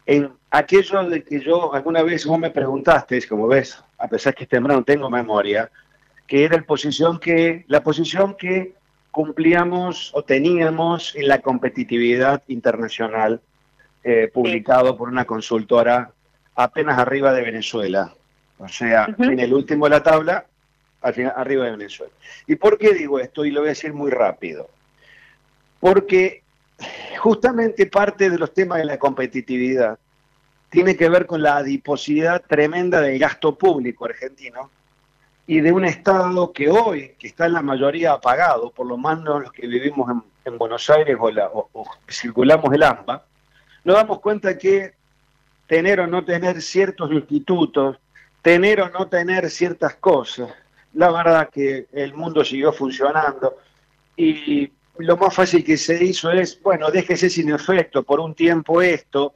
en aquello de que yo alguna vez vos me preguntaste, como ves, a pesar que este no tengo memoria, que era el posición que, la posición que cumplíamos o teníamos en la competitividad internacional eh, publicado por una consultora apenas arriba de Venezuela. O sea, en el último de la tabla, arriba de Venezuela. ¿Y por qué digo esto? Y lo voy a decir muy rápido. Porque justamente parte de los temas de la competitividad tiene que ver con la adiposidad tremenda del gasto público argentino y de un Estado que hoy, que está en la mayoría apagado, por lo menos los que vivimos en, Buenos Aires o, o circulamos el AMBA, nos damos cuenta que tener o no tener ciertos institutos, tener o no tener ciertas cosas, la verdad que el mundo siguió funcionando y lo más fácil que se hizo es, bueno, déjese sin efecto por un tiempo esto,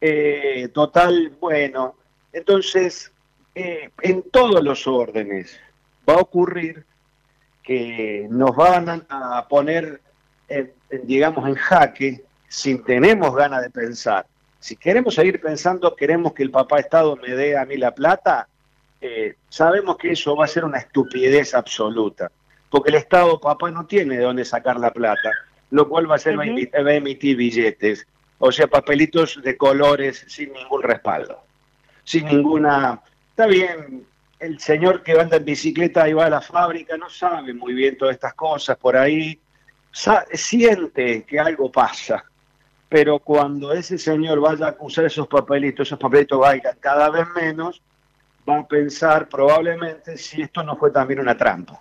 eh, total, bueno, entonces eh, en todos los órdenes va a ocurrir que nos van a poner, digamos, en jaque si tenemos ganas de pensar. Si queremos seguir pensando, queremos que el papá Estado me dé a mí la plata, eh, sabemos que eso va a ser una estupidez absoluta, porque el Estado papá no tiene de dónde sacar la plata, lo cual va a ser va, a emitir billetes, o sea, papelitos de colores sin ningún respaldo, sin ninguna... Está bien, el señor que anda en bicicleta y va a la fábrica no sabe muy bien todas estas cosas por ahí, siente que algo pasa, pero cuando ese señor vaya a usar esos papelitos, esos papelitos vayan cada vez menos, va a pensar probablemente si esto no fue también una trampa.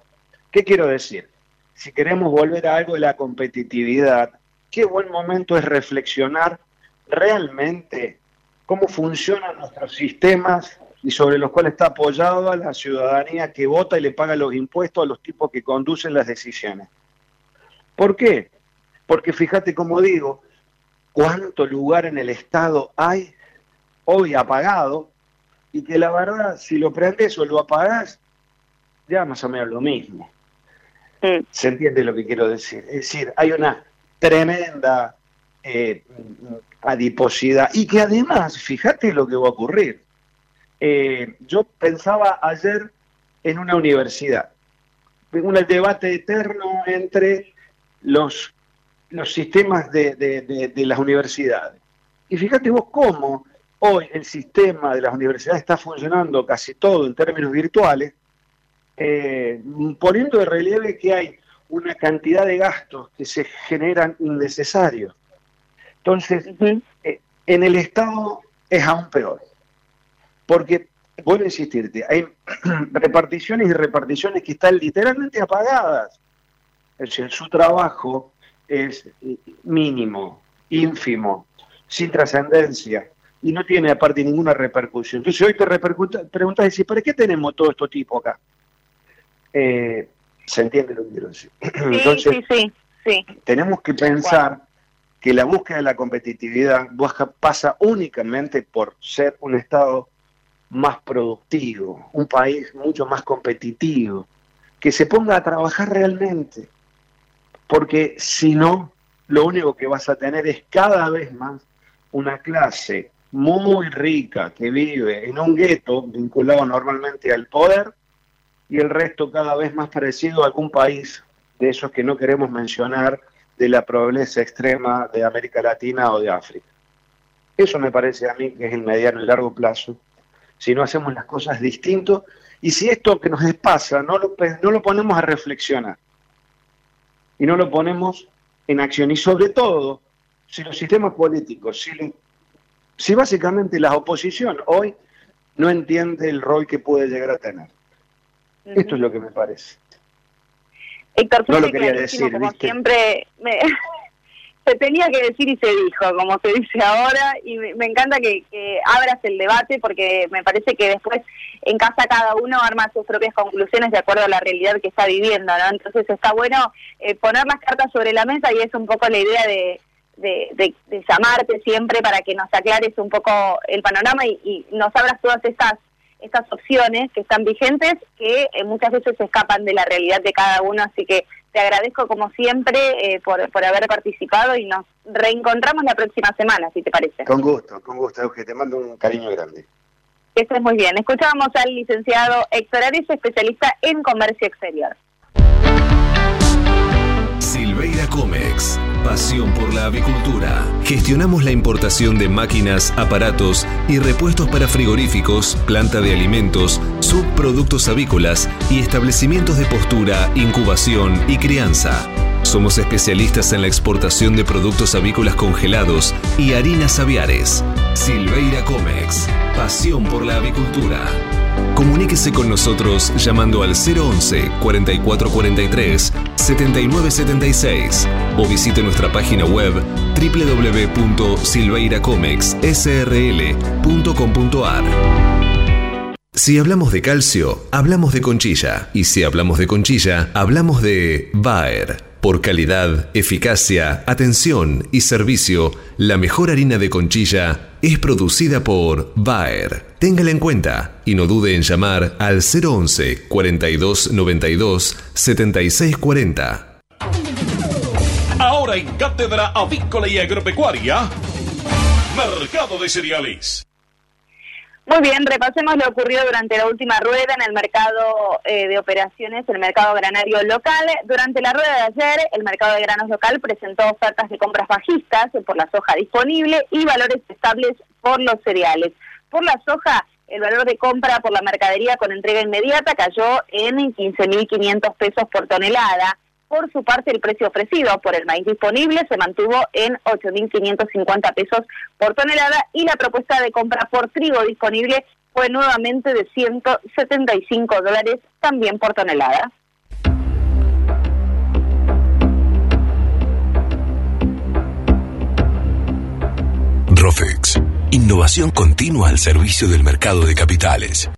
¿Qué quiero decir? Si queremos volver a algo de la competitividad, qué buen momento es reflexionar realmente cómo funcionan nuestros sistemas y sobre los cuales está apoyada la ciudadanía que vota y le paga los impuestos a los tipos que conducen las decisiones. ¿Por qué? Porque fíjate como digo, cuánto lugar en el Estado hay hoy apagado y que la verdad, si lo prendes o lo apagás, ya más o menos lo mismo. ¿Se entiende lo que quiero decir? Es decir, hay una tremenda eh, adiposidad y que además, fíjate lo que va a ocurrir. Eh, yo pensaba ayer en una universidad, en un debate eterno entre los los sistemas de, las universidades. Y fíjate vos cómo hoy el sistema de las universidades está funcionando casi todo en términos virtuales, eh, poniendo de relieve que hay una cantidad de gastos que se generan innecesarios. Entonces, eh, en el Estado es aún peor, porque, vuelvo a insistirte, hay reparticiones y reparticiones que están literalmente apagadas. Es decir, su trabajo es mínimo, ínfimo, sin trascendencia y no tiene aparte ninguna repercusión. Entonces hoy te preguntas, ¿para qué tenemos todo esto tipo acá? Eh, ¿Se entiende lo que quiero decir? Sí, sí, sí, tenemos que pensar que la búsqueda de la competitividad pasa únicamente por ser un Estado más productivo, un país mucho más competitivo, que se ponga a trabajar realmente, porque si no, lo único que vas a tener es cada vez más una clase muy rica que vive en un gueto vinculado normalmente al poder y el resto cada vez más parecido a algún país de esos que no queremos mencionar de la pobreza extrema de América Latina o de África. Eso me parece a mí que es el mediano y largo plazo. Si no hacemos las cosas distintos y si esto que nos pasa no lo, no lo ponemos a reflexionar, y no lo ponemos en acción. Y sobre todo, si los sistemas políticos, si, si básicamente la oposición hoy no entiende el rol que puede llegar a tener. Esto es lo que me parece. Héctor, no lo quería decir, como siempre, me, se tenía que decir y se dijo, como se dice ahora, y me, encanta que, abras el debate porque me parece que después en casa cada uno arma sus propias conclusiones de acuerdo a la realidad que está viviendo, ¿no? Entonces está bueno eh, poner las cartas sobre la mesa y es un poco la idea de, de, llamarte siempre para que nos aclares un poco el panorama y, y nos abras todas estas estas opciones que están vigentes que eh, muchas veces escapan de la realidad de cada uno, así que te agradezco como siempre eh, por, por haber participado y nos reencontramos la próxima semana, si te parece. Con gusto, con gusto, Euge, te mando un cariño grande. Que estés muy bien. Escuchábamos al licenciado Héctor Ares, especialista en comercio exterior. Silveira Comex. Pasión por la avicultura. Gestionamos la importación de máquinas, aparatos y repuestos para frigoríficos, planta de alimentos, subproductos avícolas y establecimientos de postura, incubación y crianza. Somos especialistas en la exportación de productos avícolas congelados y harinas aviares. Silveira Comex. Pasión por la avicultura. Comuníquese con nosotros llamando al 011 4443 7976 o visite nuestra página web www.silveiracomexsrl.com.ar. Si hablamos de calcio, hablamos de conchilla. Y si hablamos de conchilla, hablamos de Bayer. Por calidad, eficacia, atención y servicio, la mejor harina de conchilla es producida por Bayer. Téngala en cuenta y no dude en llamar al 011 42 92 76 40. Ahora en Cátedra Avícola y Agropecuaria, Mercado de Cereales. Muy bien, repasemos lo ocurrido durante la última rueda en el mercado eh, de operaciones, el mercado granario local. Durante la rueda de ayer, el mercado de granos local presentó ofertas de compras bajistas por la soja disponible y valores estables por los cereales. Por la soja, el valor de compra por la mercadería con entrega inmediata cayó en 15.500 pesos por tonelada. Por su parte, el precio ofrecido por el maíz disponible se mantuvo en 8.550 pesos por tonelada y la propuesta de compra por trigo disponible fue nuevamente de 175 dólares también por tonelada. Rofex, innovación continua al servicio del mercado de capitales.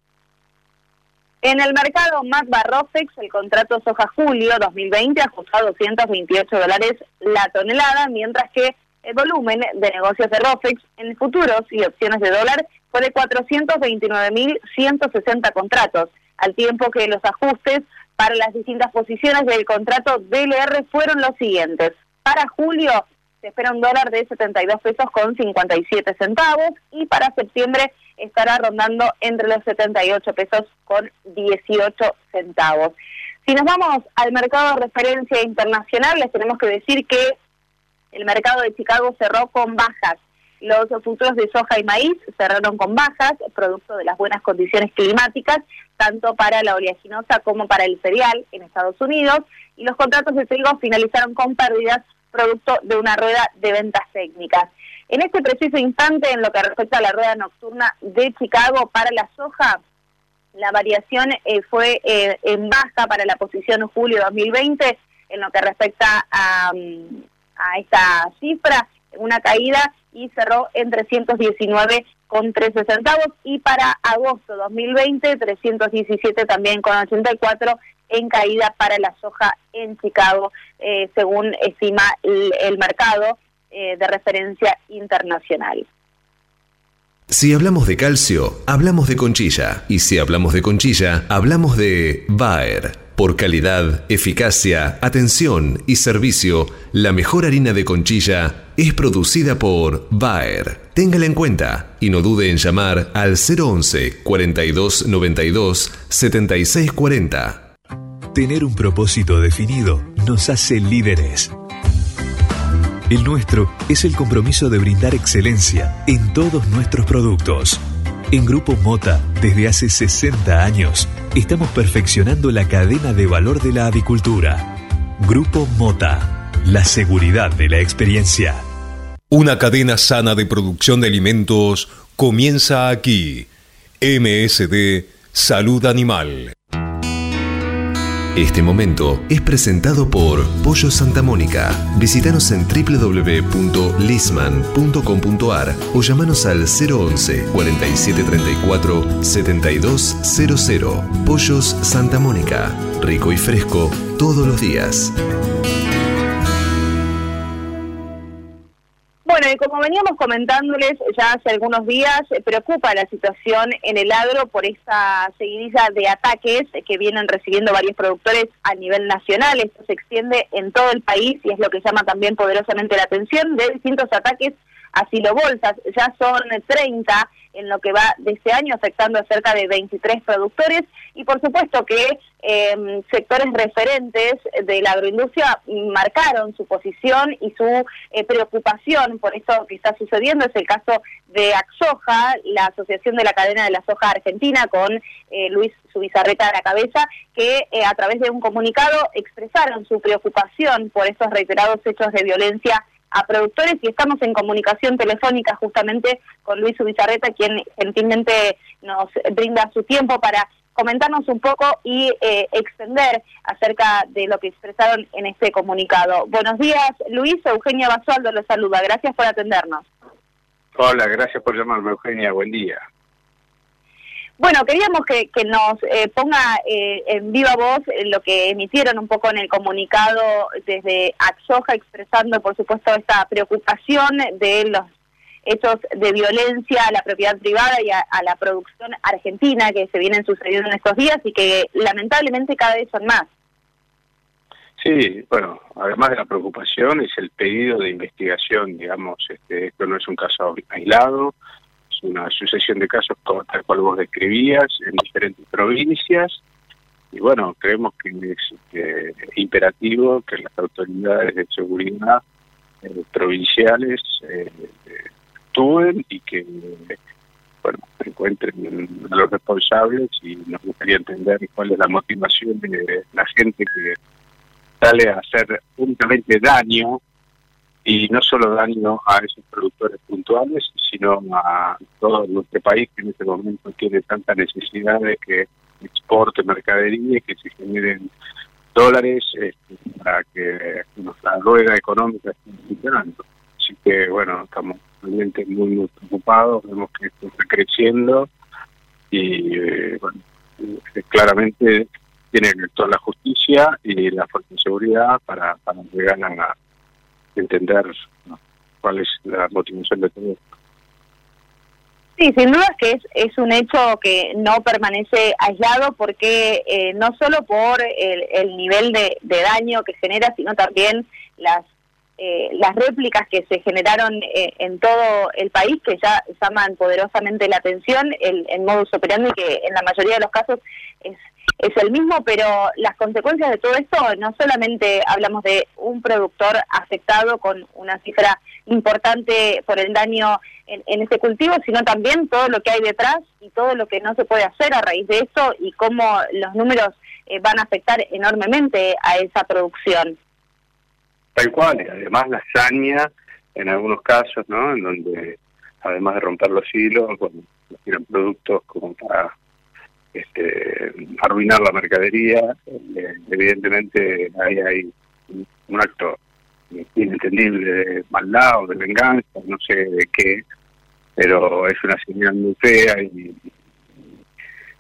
En el mercado Magba Rofex, el contrato soja julio 2020 ajustó a 228 dólares la tonelada, mientras que el volumen de negocios de Rofex en futuros y opciones de dólar fue de 429.160 contratos, al tiempo que los ajustes para las distintas posiciones del contrato DLR fueron los siguientes. Para julio se espera un dólar de 72 pesos con 57 centavos y para septiembre estará rondando entre los 78 pesos con 18 centavos. Si nos vamos al mercado de referencia internacional, les tenemos que decir que el mercado de Chicago cerró con bajas. Los futuros de soja y maíz cerraron con bajas, producto de las buenas condiciones climáticas, tanto para la oleaginosa como para el cereal en Estados Unidos, y los contratos de trigo finalizaron con pérdidas producto de una rueda de ventas técnicas. En este preciso instante, en lo que respecta a la rueda nocturna de Chicago para la soja, la variación eh, fue eh, en baja para la posición julio 2020, en lo que respecta a, mm, a esta cifra, una caída y cerró en 319 con 13 centavos y para agosto 2020 317 también con 84 en caída para la soja en Chicago, eh, según estima el mercado. Eh, de referencia internacional. Si hablamos de calcio, hablamos de conchilla. Y si hablamos de conchilla, hablamos de Bayer. Por calidad, eficacia, atención y servicio, la mejor harina de conchilla es producida por Bayer. Téngala en cuenta y no dude en llamar al 011 42 92 76 40. Tener un propósito definido nos hace líderes. El nuestro es el compromiso de brindar excelencia en todos nuestros productos. En Grupo Mota, desde hace 60 años, estamos perfeccionando la cadena de valor de la avicultura. Grupo Mota, la seguridad de la experiencia. Una cadena sana de producción de alimentos comienza aquí. MSD Salud Animal. Este momento es presentado por Pollo Santa Mónica. Visítanos en www.lisman.com.ar o llamanos al 011 4734 7200. Pollos Santa Mónica. Rico y fresco todos los días. Bueno, y como veníamos comentándoles ya hace algunos días, preocupa la situación en el agro por esa seguidilla de ataques que vienen recibiendo varios productores a nivel nacional. Esto se extiende en todo el país y es lo que llama también poderosamente la atención de distintos ataques asilo bolsas. Ya son 30 en lo que va de este año, afectando a cerca de 23 productores y por supuesto que em, sectores referentes de la agroindustria marcaron su posición y su eh, preocupación por esto que está sucediendo. Es el caso de Axoja, la Asociación de la Cadena de la Soja Argentina, con eh, Luis Subizarreta a la cabeza, que eh, a través de un comunicado expresaron su preocupación por estos reiterados hechos de violencia a productores y estamos en comunicación telefónica justamente con Luis Ubizarreta, quien gentilmente nos brinda su tiempo para comentarnos un poco y eh, extender acerca de lo que expresaron en este comunicado. Buenos días, Luis. Eugenia Basualdo los saluda. Gracias por atendernos. Hola, gracias por llamarme, Eugenia. Buen día. Bueno, queríamos que, nos eh, ponga eh, en viva voz lo que emitieron un poco en el comunicado desde Axoja, expresando, por supuesto, esta preocupación de los hechos de violencia a la propiedad privada y a, la producción argentina que se vienen sucediendo en estos días y que lamentablemente cada vez son más. Sí, bueno, además de la preocupación es el pedido de investigación, digamos, este, esto no es un caso aislado, una sucesión de casos como tal cual vos describías en diferentes provincias. Y bueno, creemos que es eh, imperativo que las autoridades de seguridad eh, provinciales eh, actúen y que bueno, encuentren a los responsables y nos gustaría entender cuál es la motivación de la gente que sale a hacer únicamente daño y no solo daño a esos productores puntuales, sino a todo nuestro país que en este momento tiene tanta necesidad de que exporte mercadería y que se generen dólares este, para que nuestra rueda económica esté funcionando. Así que, bueno, estamos realmente muy, muy preocupados, vemos que esto está creciendo y, eh, bueno, eh, claramente tiene que actuar la justicia y la fuerza de seguridad para, para llegar a entender cuál es la motivación de todo esto. Sí, sin duda que es, es un hecho que no permanece aislado porque eh, no solo por el, nivel de, daño que genera, sino también las eh, las réplicas que se generaron eh, en todo el país, que ya llaman poderosamente la atención, el, el modus operandi que en la mayoría de los casos es es el mismo, pero las consecuencias de todo esto no solamente hablamos de un productor afectado con una cifra importante por el daño en, este cultivo, sino también todo lo que hay detrás y todo lo que no se puede hacer a raíz de esto y cómo los números eh, van a afectar enormemente a esa producción. Tal cual, y además la hazaña en algunos casos, ¿no? En donde además de romper los hilos, bueno, productos como para este, arruinar la mercadería. Eh, evidentemente ahí hay un acto inentendible de maldad o de venganza, no sé de qué, pero es una señal muy fea y,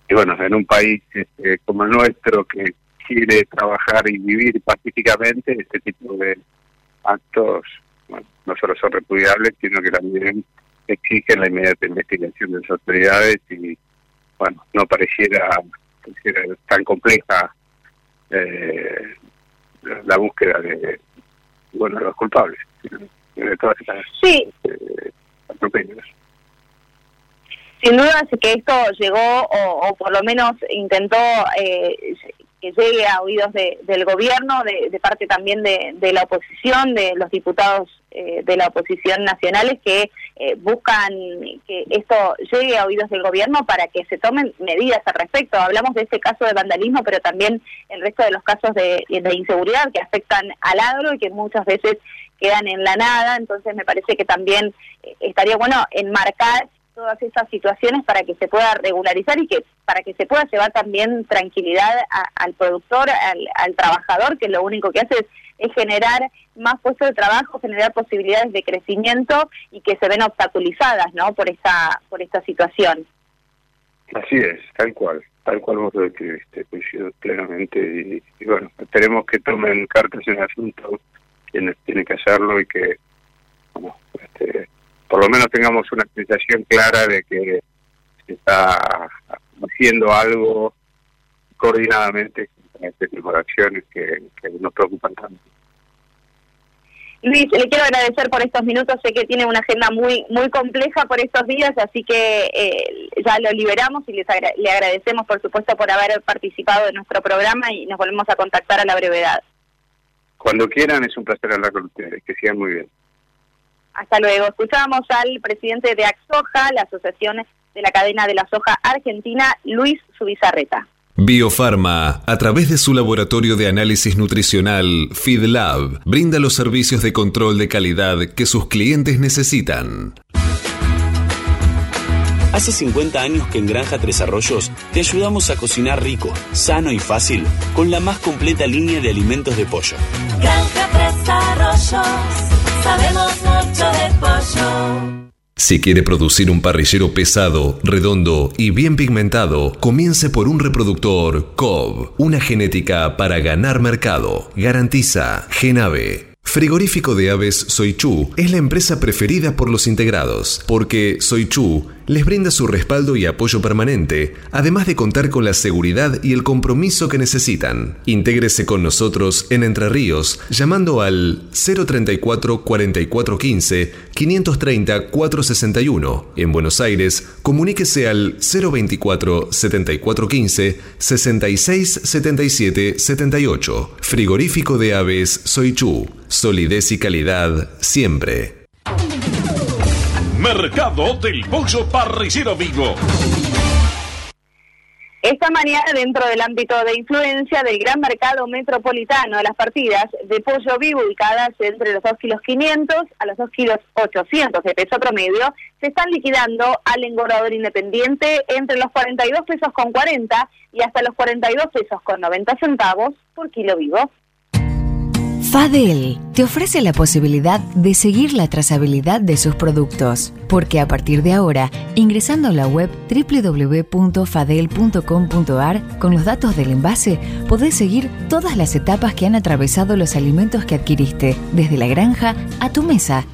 y bueno, en un país este, como el nuestro que quiere trabajar y vivir pacíficamente, este tipo de actos bueno, no solo son repudiables, sino que también exigen la inmediata investigación de las autoridades y bueno, no pareciera, tan compleja eh, la búsqueda de bueno los culpables de todas estas sí. Eh, Sin duda es que esto llegó o, por lo menos intentó eh, que llegue a oídos del gobierno, de, parte también de, la oposición, de los diputados eh, de la oposición nacionales que eh, buscan que esto llegue a oídos del gobierno para que se tomen medidas al respecto. Hablamos de este caso de vandalismo, pero también el resto de los casos de, de inseguridad que afectan al agro y que muchas veces quedan en la nada. Entonces me parece que también eh, estaría bueno enmarcar todas esas situaciones para que se pueda regularizar y que para que se pueda llevar también tranquilidad al productor, al, trabajador, que lo único que hace es, generar más puestos de trabajo, generar posibilidades de crecimiento y que se ven obstaculizadas, ¿no? Por esta por esta situación. Así es, tal cual, tal cual vos lo describiste, coincido plenamente y, y, bueno, esperemos que tomen cartas en el asunto quienes tienen que hacerlo y que bueno, este, por lo menos tengamos una sensación clara de que se está haciendo algo coordinadamente con este tipo de acciones que, nos preocupan tanto. Luis, le quiero agradecer por estos minutos. Sé que tiene una agenda muy muy compleja por estos días, así que eh, ya lo liberamos y les le agradecemos, por supuesto, por haber participado en nuestro programa y nos volvemos a contactar a la brevedad. Cuando quieran, es un placer hablar con ustedes. Que sigan muy bien. Hasta luego. Escuchamos al presidente de Axoja, la Asociación de la Cadena de la Soja Argentina, Luis Subizarreta. Biofarma, a través de su laboratorio de análisis nutricional FeedLab, brinda los servicios de control de calidad que sus clientes necesitan. Hace 50 años que en Granja Tres Arroyos te ayudamos a cocinar rico, sano y fácil con la más completa línea de alimentos de pollo. Granja Tres Arroyos, sabemos mucho. Si quiere producir un parrillero pesado, redondo y bien pigmentado, comience por un reproductor COB, una genética para ganar mercado. Garantiza Genave. Frigorífico de Aves Soichu es la empresa preferida por los integrados, porque Soichu les brinda su respaldo y apoyo permanente, además de contar con la seguridad y el compromiso que necesitan. Intégrese con nosotros en Entre Ríos llamando al 034 4415 530 461. En Buenos Aires, comuníquese al 024 7415 66 77 78. Frigorífico de Aves Soichu. Solidez y calidad siempre. Mercado del Pollo Parricero Vivo. Esta mañana, dentro del ámbito de influencia del gran mercado metropolitano, las partidas de pollo vivo ubicadas entre los 2 kilos 500 a los 2 kilos 800 de peso promedio se están liquidando al engordador independiente entre los 42 pesos con 40 y hasta los 42 pesos con 90 centavos por kilo vivo. Fadel te ofrece la posibilidad de seguir la trazabilidad de sus productos, porque a partir de ahora, ingresando a la web www.fadel.com.ar con los datos del envase, podés seguir todas las etapas que han atravesado los alimentos que adquiriste, desde la granja a tu mesa.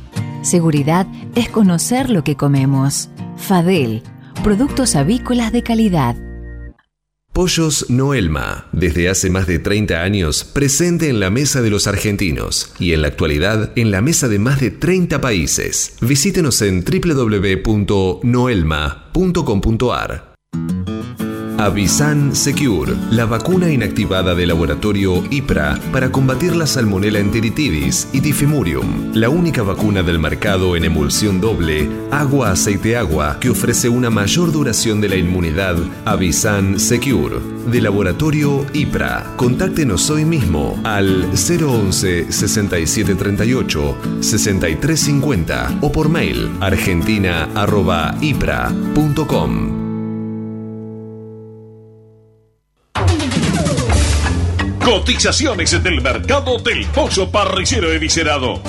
Seguridad es conocer lo que comemos. Fadel, productos avícolas de calidad. Pollos Noelma, desde hace más de 30 años presente en la mesa de los argentinos y en la actualidad en la mesa de más de 30 países. Visítenos en www.noelma.com.ar. Avisan Secure, la vacuna inactivada de laboratorio IPRA para combatir la salmonella enteritidis y tifimurium, la única vacuna del mercado en emulsión doble, agua-aceite-agua, que ofrece una mayor duración de la inmunidad. Avisan Secure, de laboratorio IPRA. Contáctenos hoy mismo al 011 6738 6350 o por mail argentina.ipra.com. Cotizaciones del mercado del pollo parricero eviscerado.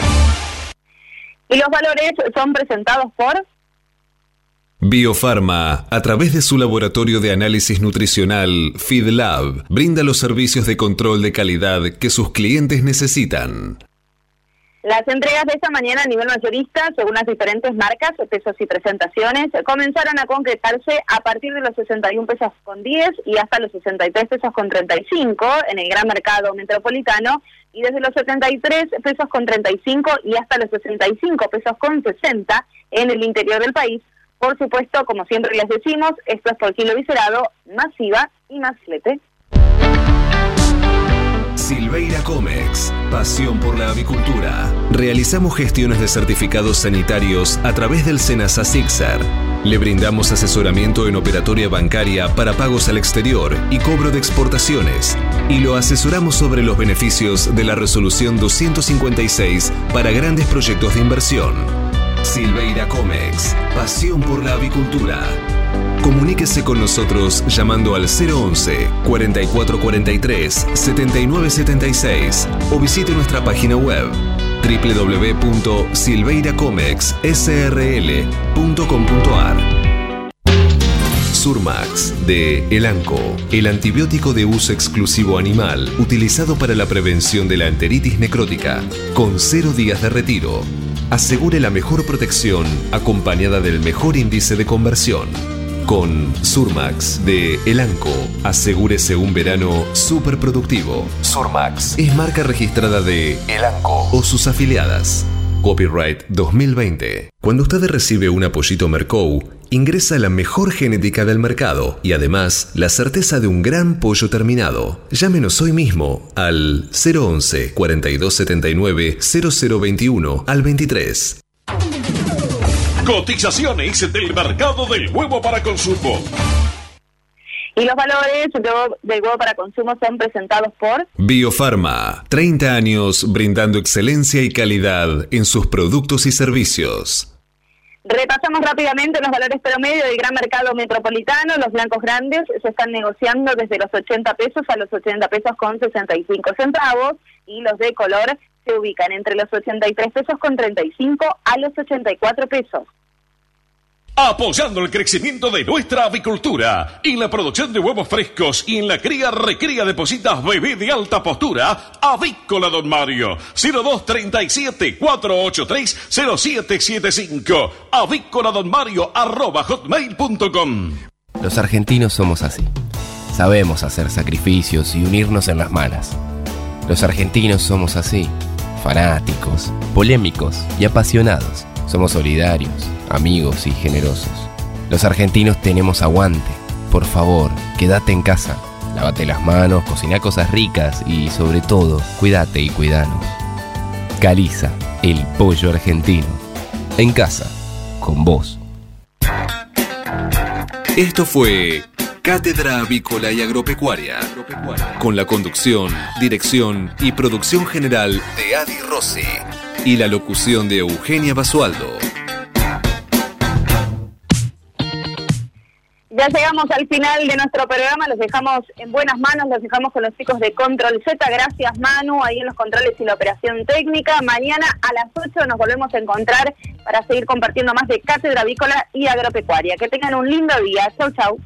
Y los valores son presentados por Biofarma, a través de su laboratorio de análisis nutricional FeedLab, brinda los servicios de control de calidad que sus clientes necesitan. Las entregas de esta mañana a nivel mayorista, según las diferentes marcas, pesos y presentaciones, comenzaron a concretarse a partir de los 61 pesos con 10 y hasta los 63 pesos con 35 en el gran mercado metropolitano y desde los 73 pesos con 35 y hasta los 65 pesos con 60 en el interior del país. Por supuesto, como siempre les decimos, esto es por kilo viscerado, masiva y más flete. Silveira Comex, pasión por la avicultura. Realizamos gestiones de certificados sanitarios a través del Senasa Sixer. Le brindamos asesoramiento en operatoria bancaria para pagos al exterior y cobro de exportaciones. Y lo asesoramos sobre los beneficios de la resolución 256 para grandes proyectos de inversión. Silveira Comex, pasión por la avicultura. Comuníquese con nosotros llamando al 011 4443 7976 o visite nuestra página web www.silveiracomexsrl.com.ar Surmax de Elanco, el antibiótico de uso exclusivo animal utilizado para la prevención de la enteritis necrótica, con cero días de retiro. Asegure la mejor protección acompañada del mejor índice de conversión. Con Surmax de Elanco, asegúrese un verano súper productivo. Surmax es marca registrada de Elanco o sus afiliadas. Copyright 2020. Cuando usted recibe un apoyito Mercou, ingresa la mejor genética del mercado y además la certeza de un gran pollo terminado. Llámenos hoy mismo al 011 4279 0021 al 23. Cotizaciones del mercado del huevo para consumo. Y los valores de- del huevo para consumo son presentados por Biofarma, 30 años brindando excelencia y calidad en sus productos y servicios. Repasamos rápidamente los valores promedio del gran mercado metropolitano. Los blancos grandes se están negociando desde los 80 pesos a los 80 pesos con 65 centavos y los de color se ubican entre los 83 pesos con 35 a los 84 pesos. Apoyando el crecimiento de nuestra avicultura en la producción de huevos frescos y en la cría recría de positas bebé de alta postura, Avícola Don Mario, 0237 483 0775, avícola don Mario arroba hotmail.com. Los argentinos somos así. Sabemos hacer sacrificios y unirnos en las malas. Los argentinos somos así. Fanáticos, polémicos y apasionados. Somos solidarios, amigos y generosos. Los argentinos tenemos aguante. Por favor, quédate en casa. Lávate las manos, cocina cosas ricas y sobre todo, cuídate y cuidanos. Caliza, el pollo argentino. En casa, con vos. Esto fue Cátedra Avícola y Agropecuaria, con la conducción, dirección y producción general de Adi Rossi y la locución de Eugenia Basualdo. Ya llegamos al final de nuestro programa, los dejamos en buenas manos, los dejamos con los chicos de Control Z. Gracias Manu, ahí en los controles y la operación técnica. Mañana a las 8 nos volvemos a encontrar para seguir compartiendo más de Cátedra Avícola y Agropecuaria. Que tengan un lindo día. Chau, chau.